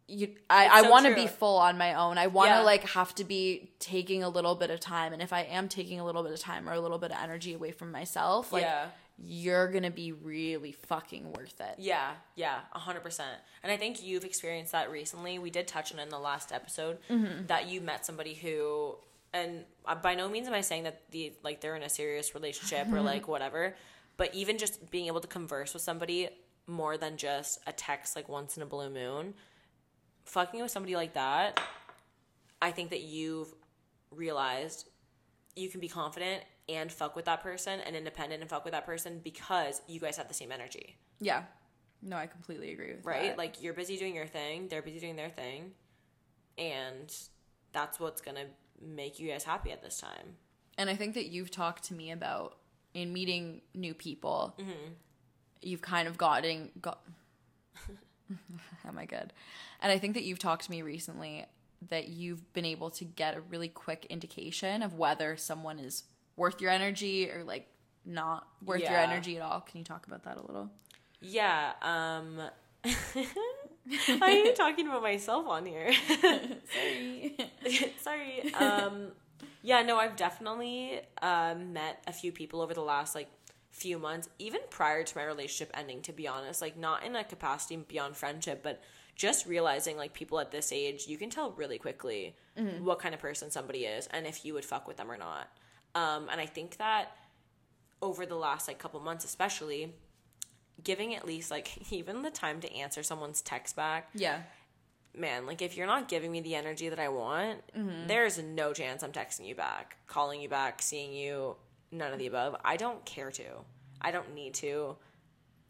Speaker 1: you I,
Speaker 2: It's
Speaker 1: I
Speaker 2: so
Speaker 1: want to be full on my own. I want to
Speaker 2: Yeah.
Speaker 1: like have to be taking a little bit of time and if I am taking a little bit of time or a little bit of energy away from myself, like
Speaker 2: Yeah.
Speaker 1: You're to be really fucking worth it.
Speaker 2: Yeah, yeah, a hundred percent. And I think you've experienced that recently. We did touch on it in the last episode
Speaker 1: Mm-hmm.
Speaker 2: that you met somebody who, and uh, by no means am I saying that the like they're in a serious relationship or like whatever, but even just being able to converse with somebody more than just a text like once in a blue moon, fucking with somebody like that, I think that you've realized you can be confident and fuck with that person and independent and fuck with that person because you guys have the same energy
Speaker 1: Yeah. No, I completely agree with that.
Speaker 2: right?
Speaker 1: that.
Speaker 2: Like you're busy doing your thing, they're busy doing their thing. and that's what's gonna make you guys happy at this time.
Speaker 1: And I think that you've talked to me about in meeting new people, mm-hmm. you've kind of gotten got. Am oh I good? And I think that you've talked to me recently that you've been able to get a really quick indication of whether someone is worth your energy or like not worth your energy at all. Can you talk about that a little?
Speaker 2: Yeah. Um. I am talking about myself on here.
Speaker 1: Sorry.
Speaker 2: Sorry. Um, yeah, no, I've definitely uh, met a few people over the last like few months, even prior to my relationship ending. To be honest, like not in a capacity beyond friendship, but just realizing like people at this age, you can tell really quickly what kind of person somebody is and if you would fuck with them or not. Um, and I think that over the last like couple months, especially giving at least like even the time to answer someone's text back
Speaker 1: yeah.
Speaker 2: man, like if you're not giving me the energy that I want, there's no chance I'm texting you back, calling you back, seeing you, none of the above. I don't care to. I don't need to.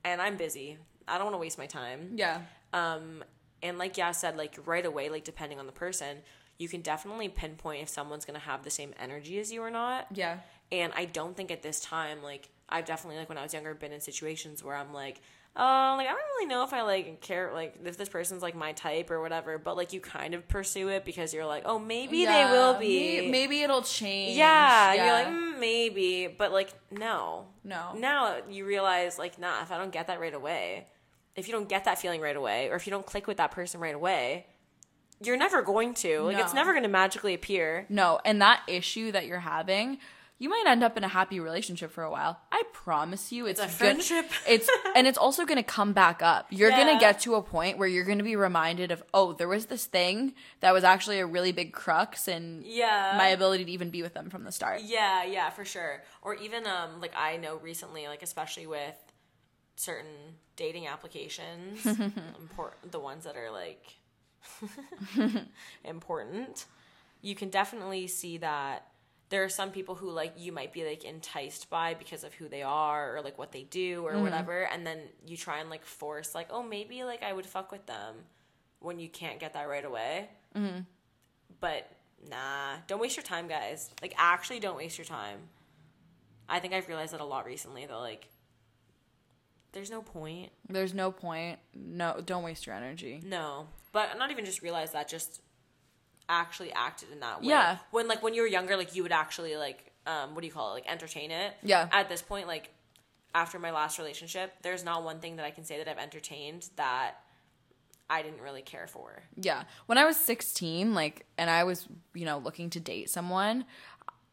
Speaker 2: And I'm busy. I don't want to waste my time.
Speaker 1: Yeah.
Speaker 2: Um and like Yaz said like right away like depending on the person, you can definitely pinpoint if someone's going to have the same energy as you or not.
Speaker 1: Yeah.
Speaker 2: And I don't think at this time, like, I've definitely, like, when I was younger, been in situations where I'm like, oh, like, I don't really know if I, like, care, like, if this person's, like, my type or whatever. But, like, you kind of pursue it because you're like, oh, maybe
Speaker 1: Yeah,
Speaker 2: they will be.
Speaker 1: may- Maybe it'll change.
Speaker 2: Yeah. You're like, mm, maybe. But, like, no.
Speaker 1: No.
Speaker 2: Now you realize, like, nah, if I don't get that right away, if you don't get that feeling right away, or if you don't click with that person right away, you're never going to. Like, it's never going to magically appear.
Speaker 1: No, and that issue that you're having, you might end up in a happy relationship for a while. I promise you, it's,
Speaker 2: a
Speaker 1: good-
Speaker 2: friendship.
Speaker 1: It's and it's also going to come back up. You're going to get to a point where you're going to be reminded of, oh, there was this thing that was actually a really big crux in
Speaker 2: Yeah.
Speaker 1: my ability to even be with them from the start.
Speaker 2: Yeah, yeah, for sure. Or even um like I know recently, like especially with certain dating applications, important the ones that are like important, you can definitely see that there are some people who like you might be like enticed by because of who they are or like what they do or mm. whatever and then you try and like force like oh maybe like I would fuck with them when you can't get that right away. Mm-hmm. But nah, don't waste your time, guys. Like, actually, don't waste your time. I think I've realized that a lot recently. That like, there's no point.
Speaker 1: There's no point. No, don't waste your energy.
Speaker 2: No, but not even just realize that. Just actually acted in that way.
Speaker 1: Yeah.
Speaker 2: When like when you were younger, like you would actually like um what do you call it? Like entertain it.
Speaker 1: Yeah.
Speaker 2: At this point, like after my last relationship, there's not one thing that I can say that I've entertained that I didn't really care for.
Speaker 1: Yeah. When I was 16, like, and I was, you know, looking to date someone,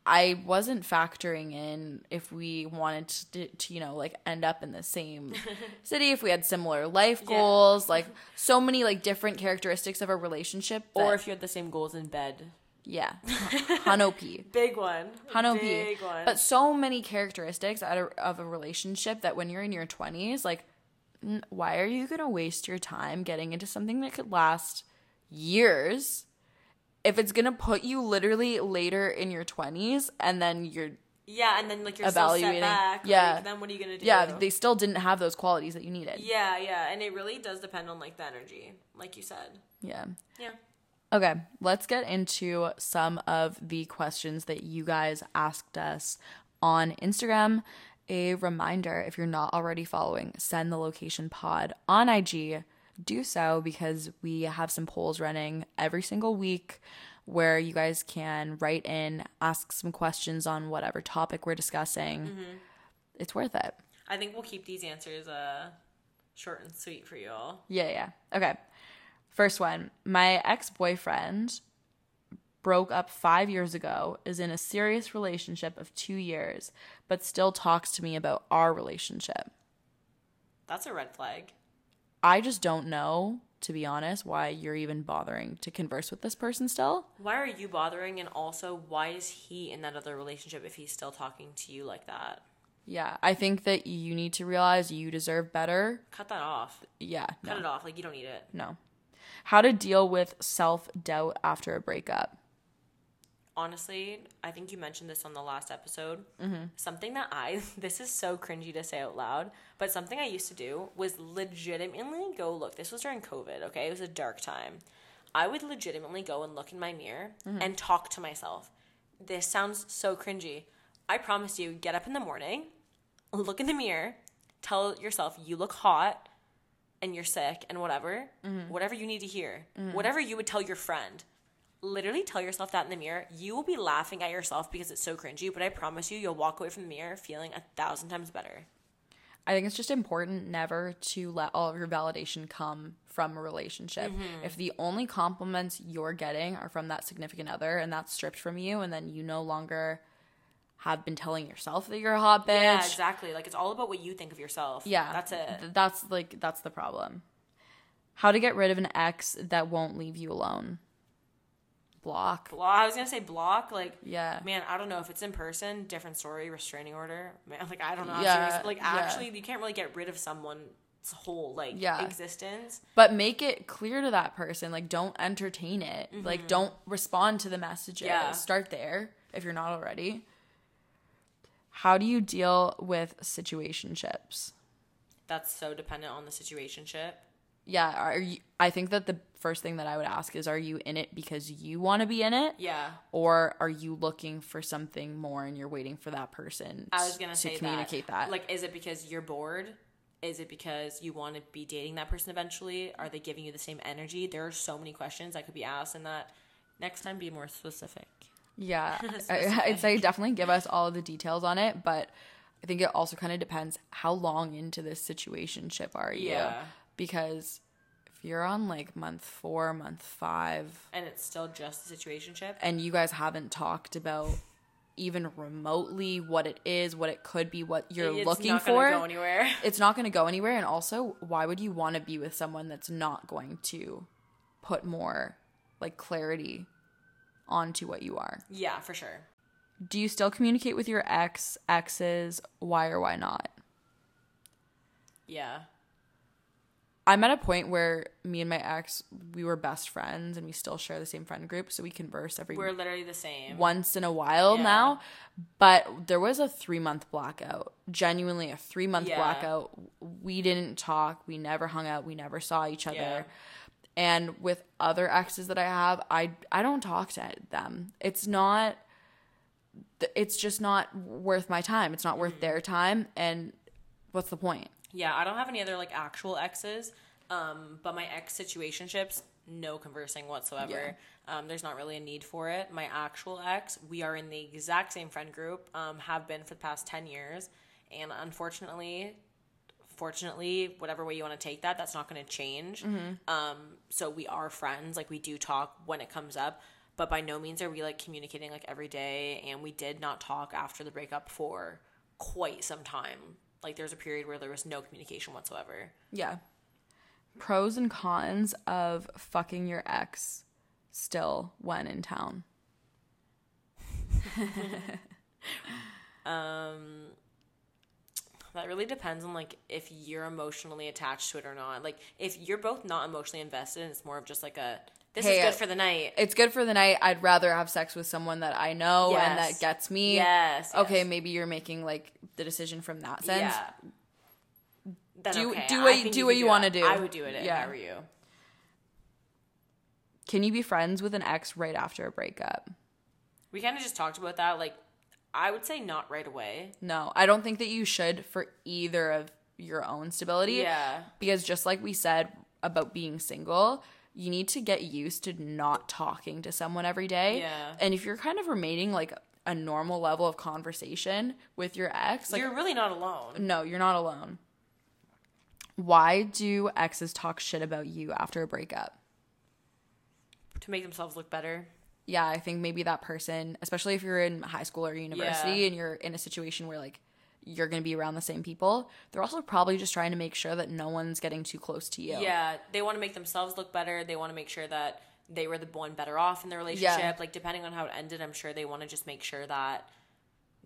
Speaker 1: I wasn't factoring in if we wanted to, to you know, like end up in the same city, if we had similar life goals, like so many like different characteristics of a relationship.
Speaker 2: Or if you had the same goals in bed.
Speaker 1: yeah, Hanopi.
Speaker 2: Big one.
Speaker 1: Hanopi.
Speaker 2: Big one.
Speaker 1: But so many characteristics out of, a relationship that when you're in your 20s, like, why are you going to waste your time getting into something that could last years if it's to put you literally later in your 20s and then you're,
Speaker 2: Yeah, and then like you're
Speaker 1: Evaluating.
Speaker 2: still set back.
Speaker 1: Yeah.
Speaker 2: Like, then what are you gonna do?
Speaker 1: yeah, they still didn't have those qualities that you needed.
Speaker 2: Yeah, yeah, and it really does depend on like the energy, like you said.
Speaker 1: Yeah.
Speaker 2: Yeah.
Speaker 1: Okay, let's get into some of the questions that you guys asked us on Instagram. A reminder if you're not already following, send the location pod on IG. Do so because we have some polls running every single week where you guys can write in, ask some questions on whatever topic we're discussing. It's worth it.
Speaker 2: I think we'll keep these answers uh short and sweet for you all.
Speaker 1: Yeah, yeah. Okay. First one. My ex boyfriend broke up five years ago, is in a serious relationship of two years, but still talks to me about our relationship.
Speaker 2: That's a red flag.
Speaker 1: I just don't know, to be honest, why you're even bothering to converse with this person still.
Speaker 2: Why are you bothering and also why is he in that other relationship if he's still talking to you like that?
Speaker 1: Yeah, I think that you need to realize you deserve better.
Speaker 2: Cut that off.
Speaker 1: Yeah,
Speaker 2: Cut
Speaker 1: no,
Speaker 2: it off. Like you don't need it.
Speaker 1: no. How to deal with self doubt after a breakup.
Speaker 2: Honestly, I think you mentioned this on the last episode. Something that I, this is so cringy to say out loud, but something I used to do was legitimately go look. This was during COVID, okay? It was a dark time. I would legitimately go and look in my mirror
Speaker 1: Mm-hmm.
Speaker 2: and talk to myself. This sounds so cringy. I promise you, get up in the morning, look in the mirror, tell yourself you look hot and you're sick and whatever,
Speaker 1: Mm-hmm.
Speaker 2: whatever you need to hear, whatever you would tell your friend. Literally tell yourself that in the mirror. You will be laughing at yourself because it's so cringy, but I promise you, you'll walk away from the mirror feeling a thousand times better.
Speaker 1: I think it's just important never to let all of your validation come from a relationship.
Speaker 2: Mm-hmm.
Speaker 1: If the only compliments you're getting are from that significant other and that's stripped from you, and then you no longer have been telling yourself that you're a hot bitch.
Speaker 2: Yeah, exactly. Like it's all about what you think of yourself.
Speaker 1: Yeah,
Speaker 2: That's it.
Speaker 1: that's like that's the problem. How to get rid of an ex that won't leave you alone? Block.
Speaker 2: Blo- I was gonna say block. Like,
Speaker 1: Yeah.
Speaker 2: man, I don't know if it's in person, different story, restraining order. Man, like I don't know.
Speaker 1: Yeah,
Speaker 2: like
Speaker 1: yeah.
Speaker 2: actually, you can't really get rid of someone's whole like
Speaker 1: Yeah.
Speaker 2: existence.
Speaker 1: But make it clear to that person. Like, don't entertain it. Like, don't respond to the messages.
Speaker 2: Mm-hmm. Yeah.
Speaker 1: Start there if you're not already. How do you deal with situationships?
Speaker 2: That's so dependent on the situationship.
Speaker 1: Yeah, are you, I think that the first thing that I would ask is, are you in it because you want to be in it,
Speaker 2: Yeah,
Speaker 1: or are you looking for something more and you're waiting for that person?
Speaker 2: I was gonna
Speaker 1: to
Speaker 2: say
Speaker 1: communicate that.
Speaker 2: Like, is it because you're bored? Is it because you want to be dating that person eventually? Are they giving you the same energy? There are so many questions that could be asked, and that next time be more specific.
Speaker 1: Yeah, I, I'd say definitely give us all of the details on it, but I think it also kind of depends how long into this situationship are you?
Speaker 2: Yeah.
Speaker 1: Because you're on like month four, month five,
Speaker 2: And it's still just the situationship.
Speaker 1: and you guys haven't talked about even remotely what it is, what it could be, what you're
Speaker 2: It's
Speaker 1: looking for.
Speaker 2: It's not
Speaker 1: for,
Speaker 2: Gonna go anywhere.
Speaker 1: it's not going to go anywhere. And also, why would you want to be with someone that's not going to put more like clarity onto what you are?
Speaker 2: yeah, for sure.
Speaker 1: do you still communicate with your ex exes why or why not
Speaker 2: Yeah.
Speaker 1: I'm at a point where me and my ex we were best friends and we still share the same friend group so we converse every
Speaker 2: We're literally the same.
Speaker 1: once in a while
Speaker 2: Yeah.
Speaker 1: now but there was a three month blackout genuinely a three month
Speaker 2: Yeah.
Speaker 1: blackout we didn't talk we never hung out we never saw each other
Speaker 2: Yeah.
Speaker 1: and with other exes that i have i i don't talk to them it's not it's just not worth my time it's not
Speaker 2: Mm-hmm.
Speaker 1: worth their time and what's the point
Speaker 2: Yeah, I don't have any other like actual exes. Um, but my ex situationships, no conversing whatsoever. Um, there's not really a need for it. My actual ex, we are in the exact same friend group, um, have been for the past ten years, and unfortunately, fortunately, whatever way you want to take that, that's not going to change. Um, so we are friends. Like we do talk when it comes up, but by no means are we like communicating like every day. And we did not talk after the breakup for quite some time. Like there's a period where there was no communication whatsoever.
Speaker 1: yeah pros and cons of fucking your ex still when in town um
Speaker 2: That really depends on like if you're emotionally attached to it or not. Like if you're both not emotionally invested and it's more of just like a this
Speaker 1: Hey,
Speaker 2: is good for the night.
Speaker 1: it's good for the night. I'd rather have sex with someone that I know and that gets me.
Speaker 2: Yes,
Speaker 1: Okay,
Speaker 2: yes.
Speaker 1: maybe you're making like the decision from that sense.
Speaker 2: Yeah. Then
Speaker 1: Do-
Speaker 2: okay,
Speaker 1: do
Speaker 2: I
Speaker 1: what- do
Speaker 2: you
Speaker 1: what you wanna do.
Speaker 2: I would do it if
Speaker 1: Yeah.
Speaker 2: I were you.
Speaker 1: Can you be friends with an ex right after a breakup?
Speaker 2: We kind of just talked about that. Like, I would say not right away.
Speaker 1: No, I don't think that you should for either of your own stability.
Speaker 2: Yeah.
Speaker 1: Because just like we said about being single, you need to get used to not talking to someone every day.
Speaker 2: Yeah.
Speaker 1: And if you're kind of remaining like a normal level of conversation with your ex, like
Speaker 2: you're really not alone.
Speaker 1: no, you're not alone. Why do exes talk shit about you after a breakup?
Speaker 2: To make themselves look better.
Speaker 1: yeah, I think maybe that person, especially if you're in high school or university
Speaker 2: Yeah.
Speaker 1: and you're in a situation where like you're going to be around the same people, they're also probably just trying to make sure that no one's getting too close to you.
Speaker 2: Yeah, they want to make themselves look better. They want to make sure that they were the one better off in the relationship. Like depending on how it ended, I'm sure they want to just make sure that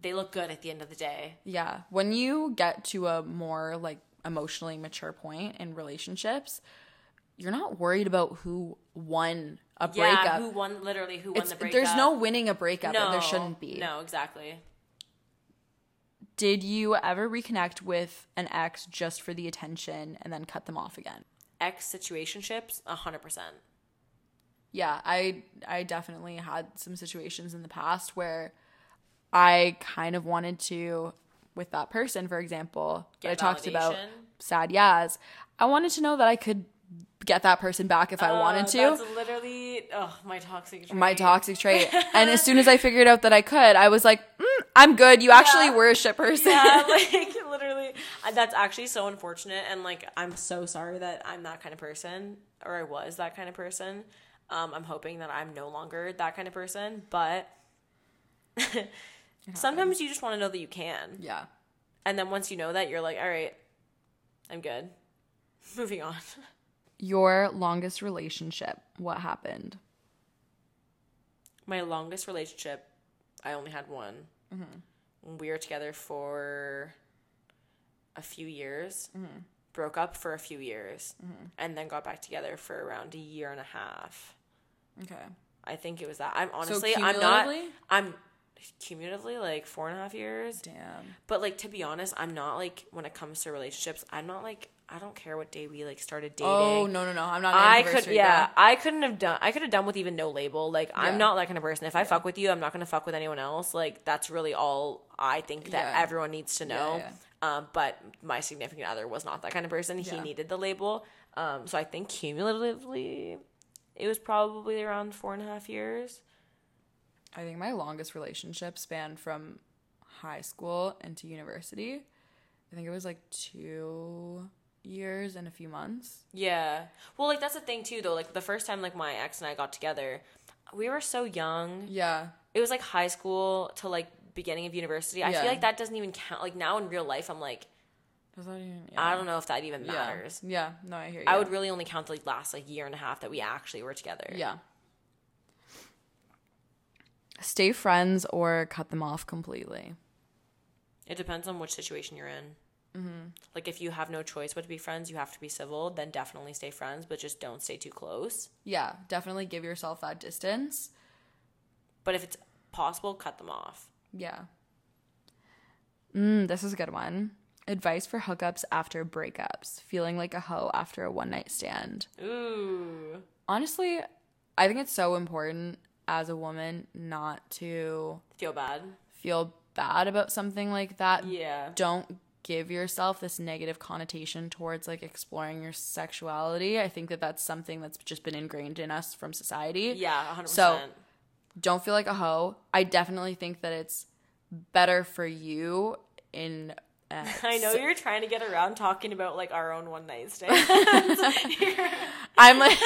Speaker 2: they look good at the end of the day.
Speaker 1: Yeah. When you get to a more like emotionally mature point in relationships, you're not worried about who won a
Speaker 2: Yeah,
Speaker 1: breakup.
Speaker 2: who won? Literally, who won
Speaker 1: It's-
Speaker 2: the breakup?
Speaker 1: there's no winning a breakup.
Speaker 2: no,
Speaker 1: there shouldn't be.
Speaker 2: No, exactly.
Speaker 1: Did you ever reconnect with an ex just for the attention and then cut them off again?
Speaker 2: Ex situationships, hundred percent.
Speaker 1: yeah, I I definitely had some situations in the past where I kind of wanted to with that person, for example, that I talked about sad Yaz. I wanted to know that I could get that person back if I wanted
Speaker 2: Uh,
Speaker 1: to.
Speaker 2: That's literally oh my toxic. Trait.
Speaker 1: my toxic trait. and as soon as I figured out that I could, I was like, mm, I'm good. You actually
Speaker 2: Yeah.
Speaker 1: were a shit person.
Speaker 2: Yeah, like literally, that's actually so unfortunate, and like I'm so sorry that I'm that kind of person, or I was that kind of person. Um, I'm hoping that I'm no longer that kind of person, but sometimes you just want to know that you can,
Speaker 1: yeah.
Speaker 2: and then once you know that, you're like, all right, I'm good. Moving on.
Speaker 1: Your longest relationship. What happened?
Speaker 2: My longest relationship, I only had one. Mm-hmm. We were together for a few years, mm-hmm. broke up for a few years, mm-hmm. and then got back together for around a year and a half.
Speaker 1: Okay.
Speaker 2: I think it was that. I'm honestly, I'm not. I'm cumulatively like four and a half years.
Speaker 1: Damn.
Speaker 2: But like to be honest, I'm not like when it comes to relationships. I'm not like I don't care what day we like started dating.
Speaker 1: Oh no no no! I'm not.
Speaker 2: I could, yeah,
Speaker 1: girl.
Speaker 2: I couldn't have done. I could have done with even no label. Like
Speaker 1: Yeah.
Speaker 2: I'm not that kind of person. If I fuck with you, I'm not gonna fuck with anyone else. Like that's really all I think that
Speaker 1: Yeah.
Speaker 2: everyone needs to know. Um, but my significant other was not that kind of person. He needed the label. Um, so I think cumulatively, it was probably around four and a half years.
Speaker 1: I think my longest relationship spanned from high school into university. I think it was like two years and a few months.
Speaker 2: Yeah. Well, like that's the thing too, though. Like the first time, like my ex and I got together, we were so young.
Speaker 1: Yeah.
Speaker 2: It was like high school to like beginning of university. I
Speaker 1: Yeah.
Speaker 2: feel like that doesn't even count. Like now in real life, I'm like,
Speaker 1: Does that even?
Speaker 2: I don't know if that even
Speaker 1: Yeah.
Speaker 2: matters.
Speaker 1: Yeah. No, I hear you.
Speaker 2: I would really only count the like, last like year and a half that we actually were together.
Speaker 1: Yeah. Stay friends or cut them off completely.
Speaker 2: It depends on which situation you're in.
Speaker 1: Mm-hmm.
Speaker 2: Like if you have no choice but to be friends, you have to be civil. Then definitely stay friends, but just don't stay too close.
Speaker 1: Yeah, definitely give yourself that distance.
Speaker 2: But if it's possible, cut them off.
Speaker 1: Yeah. Mm, this is a good one. Advice for hookups after breakups. Feeling like a hoe after a one night stand.
Speaker 2: Ooh.
Speaker 1: Honestly, I think it's so important as a woman not to
Speaker 2: Feel bad.
Speaker 1: feel bad about something like that.
Speaker 2: Yeah.
Speaker 1: Don't give yourself this negative connotation towards like exploring your sexuality. I think that that's something that's just been ingrained in us from society.
Speaker 2: Yeah, 100%.
Speaker 1: So- don't feel like a hoe. I definitely think that it's better for you in. Uh,
Speaker 2: I know you're trying to get around talking about like our own one night stand.
Speaker 1: I'm like,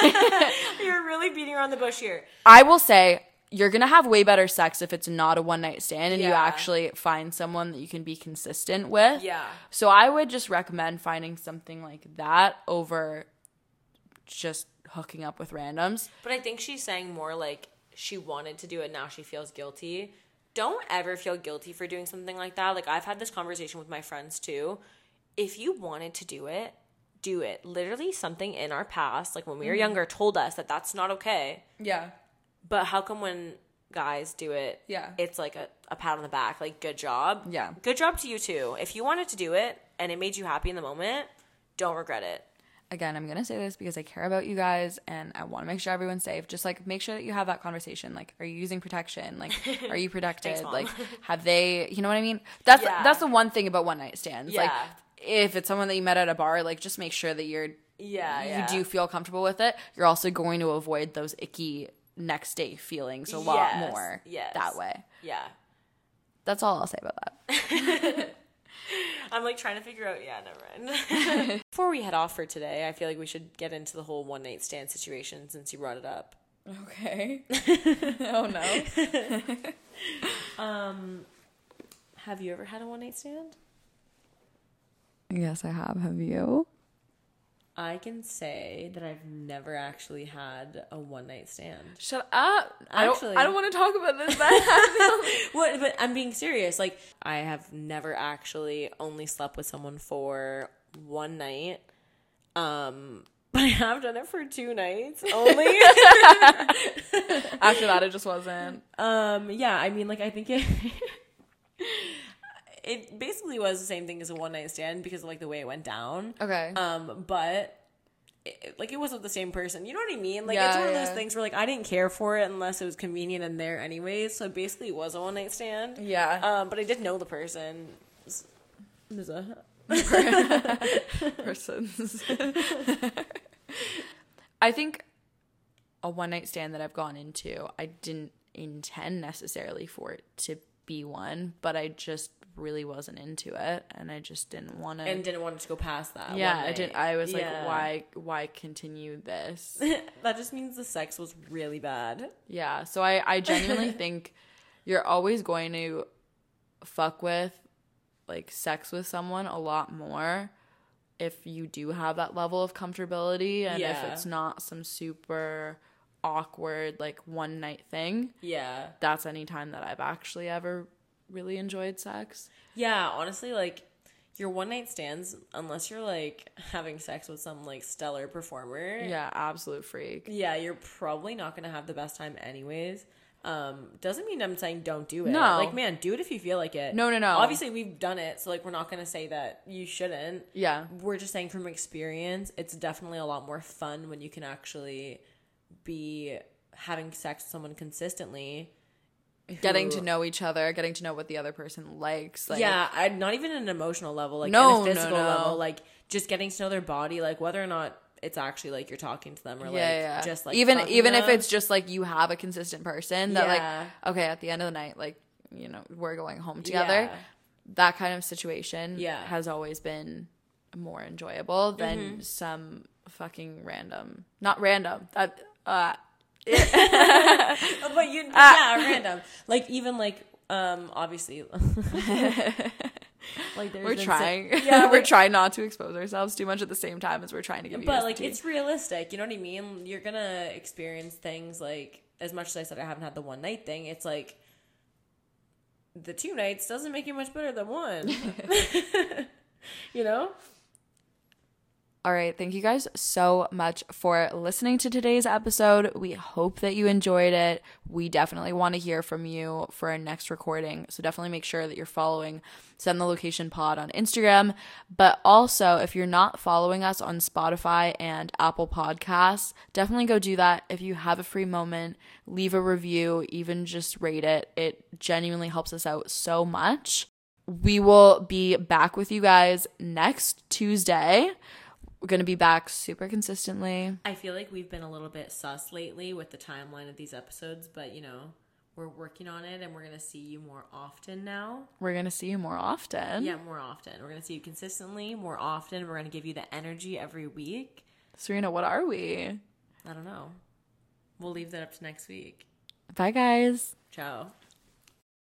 Speaker 2: you're really beating around the bush here.
Speaker 1: I will say you're gonna have way better sex if it's not a one night stand and you actually find someone that you can be consistent with.
Speaker 2: Yeah.
Speaker 1: So I would just recommend finding something like that over just hooking up with randoms.
Speaker 2: But I think she's saying more like she wanted to do it, now she feels guilty. Don't ever feel guilty for doing something like that. Like I've had this conversation with my friends too. If you wanted to do it, do it. Literally something in our past, like when we were mm-hmm. younger, told us that that's not okay.
Speaker 1: Yeah.
Speaker 2: But how come when guys do it,
Speaker 1: Yeah.
Speaker 2: it's like a, a pat on the back, like good job.
Speaker 1: Yeah.
Speaker 2: Good job to you too. If you wanted to do it and it made you happy in the moment, don't regret it.
Speaker 1: Again, I'm gonna say this because I care about you guys and I want to make sure everyone's safe. Just like make sure that you have that conversation. Like, are you using protection? Like, are you protected?
Speaker 2: Mom.
Speaker 1: like, have they? You know what I mean? That's
Speaker 2: Yeah.
Speaker 1: that's the one thing about one night stands. Like, if it's someone that you met at a bar, like just make sure that you're
Speaker 2: Yeah, yeah.
Speaker 1: you do feel comfortable with it. You're also going to avoid those icky next day feelings a lot
Speaker 2: Yes,
Speaker 1: more
Speaker 2: yes.
Speaker 1: that way.
Speaker 2: Yeah.
Speaker 1: That's all I'll say about that.
Speaker 2: I'm like trying to figure out. Yeah, never mind. Before we head off for today, I feel like we should get into the whole one night stand situation since you brought it up.
Speaker 1: Okay. oh no.
Speaker 2: Um have you ever had a one night stand?
Speaker 1: Yes, I have. Have you?
Speaker 2: I can say that I've never actually had a one night stand.
Speaker 1: Shut up. I
Speaker 2: Actually-
Speaker 1: don't, I don't want to talk about this.
Speaker 2: What? But I'm being serious. Like I have never actually only slept with someone for one night. Um, but I have done it for two nights only.
Speaker 1: After that, it just wasn't.
Speaker 2: Um, yeah, I mean, like, I think it it basically was the same thing as a one night stand because of like the way it went down.
Speaker 1: Okay.
Speaker 2: Um, but it, like it wasn't the same person. You know what I mean? Like
Speaker 1: Yeah,
Speaker 2: it's one of
Speaker 1: yeah.
Speaker 2: those things where like I didn't care for it unless it was convenient and there anyways. So basically, it was a one night stand.
Speaker 1: Yeah.
Speaker 2: Um, but I did know the person. There's a
Speaker 1: persons. I think a one night stand that I've gone into, I didn't intend necessarily for it to be one, but I just really wasn't into it, and I just didn't want to.
Speaker 2: and didn't want to go past that.
Speaker 1: yeah, I didn't. I was like,
Speaker 2: Yeah.
Speaker 1: why? Why continue this?
Speaker 2: that just means the sex was really bad.
Speaker 1: Yeah. So I, I genuinely think you're always going to fuck with like sex with someone a lot more if you do have that level of comfortability and if it's not some super awkward like one night thing.
Speaker 2: Yeah.
Speaker 1: That's any time that I've actually ever really enjoyed sex.
Speaker 2: Yeah, honestly, like your one night stands, unless you're like having sex with some like stellar performer,
Speaker 1: Yeah, absolute freak.
Speaker 2: yeah, you're probably not gonna have the best time anyways. Um, doesn't mean I'm saying don't do it.
Speaker 1: No.
Speaker 2: like man, do it if you feel like it.
Speaker 1: No, no, no.
Speaker 2: Obviously, we've done it, so like we're not gonna say that you shouldn't.
Speaker 1: Yeah.
Speaker 2: We're just saying from experience, it's definitely a lot more fun when you can actually be having sex with someone consistently.
Speaker 1: Getting to know each other, getting to know what the other person likes. Like,
Speaker 2: yeah, I, not even an emotional level, like
Speaker 1: No, no,
Speaker 2: a physical
Speaker 1: no.
Speaker 2: level, like just getting to know their body, like whether or not it's actually like you're talking to them or like
Speaker 1: yeah,
Speaker 2: just like
Speaker 1: even even if it's just like you have a consistent person that
Speaker 2: Yeah.
Speaker 1: like okay at the end of the night like you know we're going home together that kind of situation
Speaker 2: Yeah. Mm-hmm.
Speaker 1: has always been more enjoyable than some fucking random not random that uh
Speaker 2: Oh, but you yeah random. Like even like um obviously. Like
Speaker 1: we're
Speaker 2: so-
Speaker 1: trying.
Speaker 2: yeah
Speaker 1: we're trying not to expose ourselves too much at the same time as we're trying to give
Speaker 2: but like it's realistic you know what I mean? You're gonna experience things like as much as I said I haven't had the one night thing it's like the two nights doesn't make you much better than one. You know
Speaker 1: All right. Thank you guys so much for listening to today's episode. We hope that you enjoyed it. We definitely want to hear from you for our next recording. So definitely make sure that you're following Send the Location Pod on Instagram. But also, if you're not following us on Spotify and Apple Podcasts, definitely go do that. If you have a free moment, leave a review, even just rate it. It genuinely helps us out so much. We will be back with you guys next Tuesday. We're going to be back super consistently.
Speaker 2: I feel like we've been a little bit sus lately with the timeline of these episodes, but you know, we're working on it and we're going to see you more often now.
Speaker 1: We're going to see you more often.
Speaker 2: Yeah, more often. We're going to see you consistently, more often. We're going to give you the energy every week.
Speaker 1: Serena, what are we?
Speaker 2: I don't know. We'll leave that up to next week.
Speaker 1: Bye, guys.
Speaker 2: Ciao.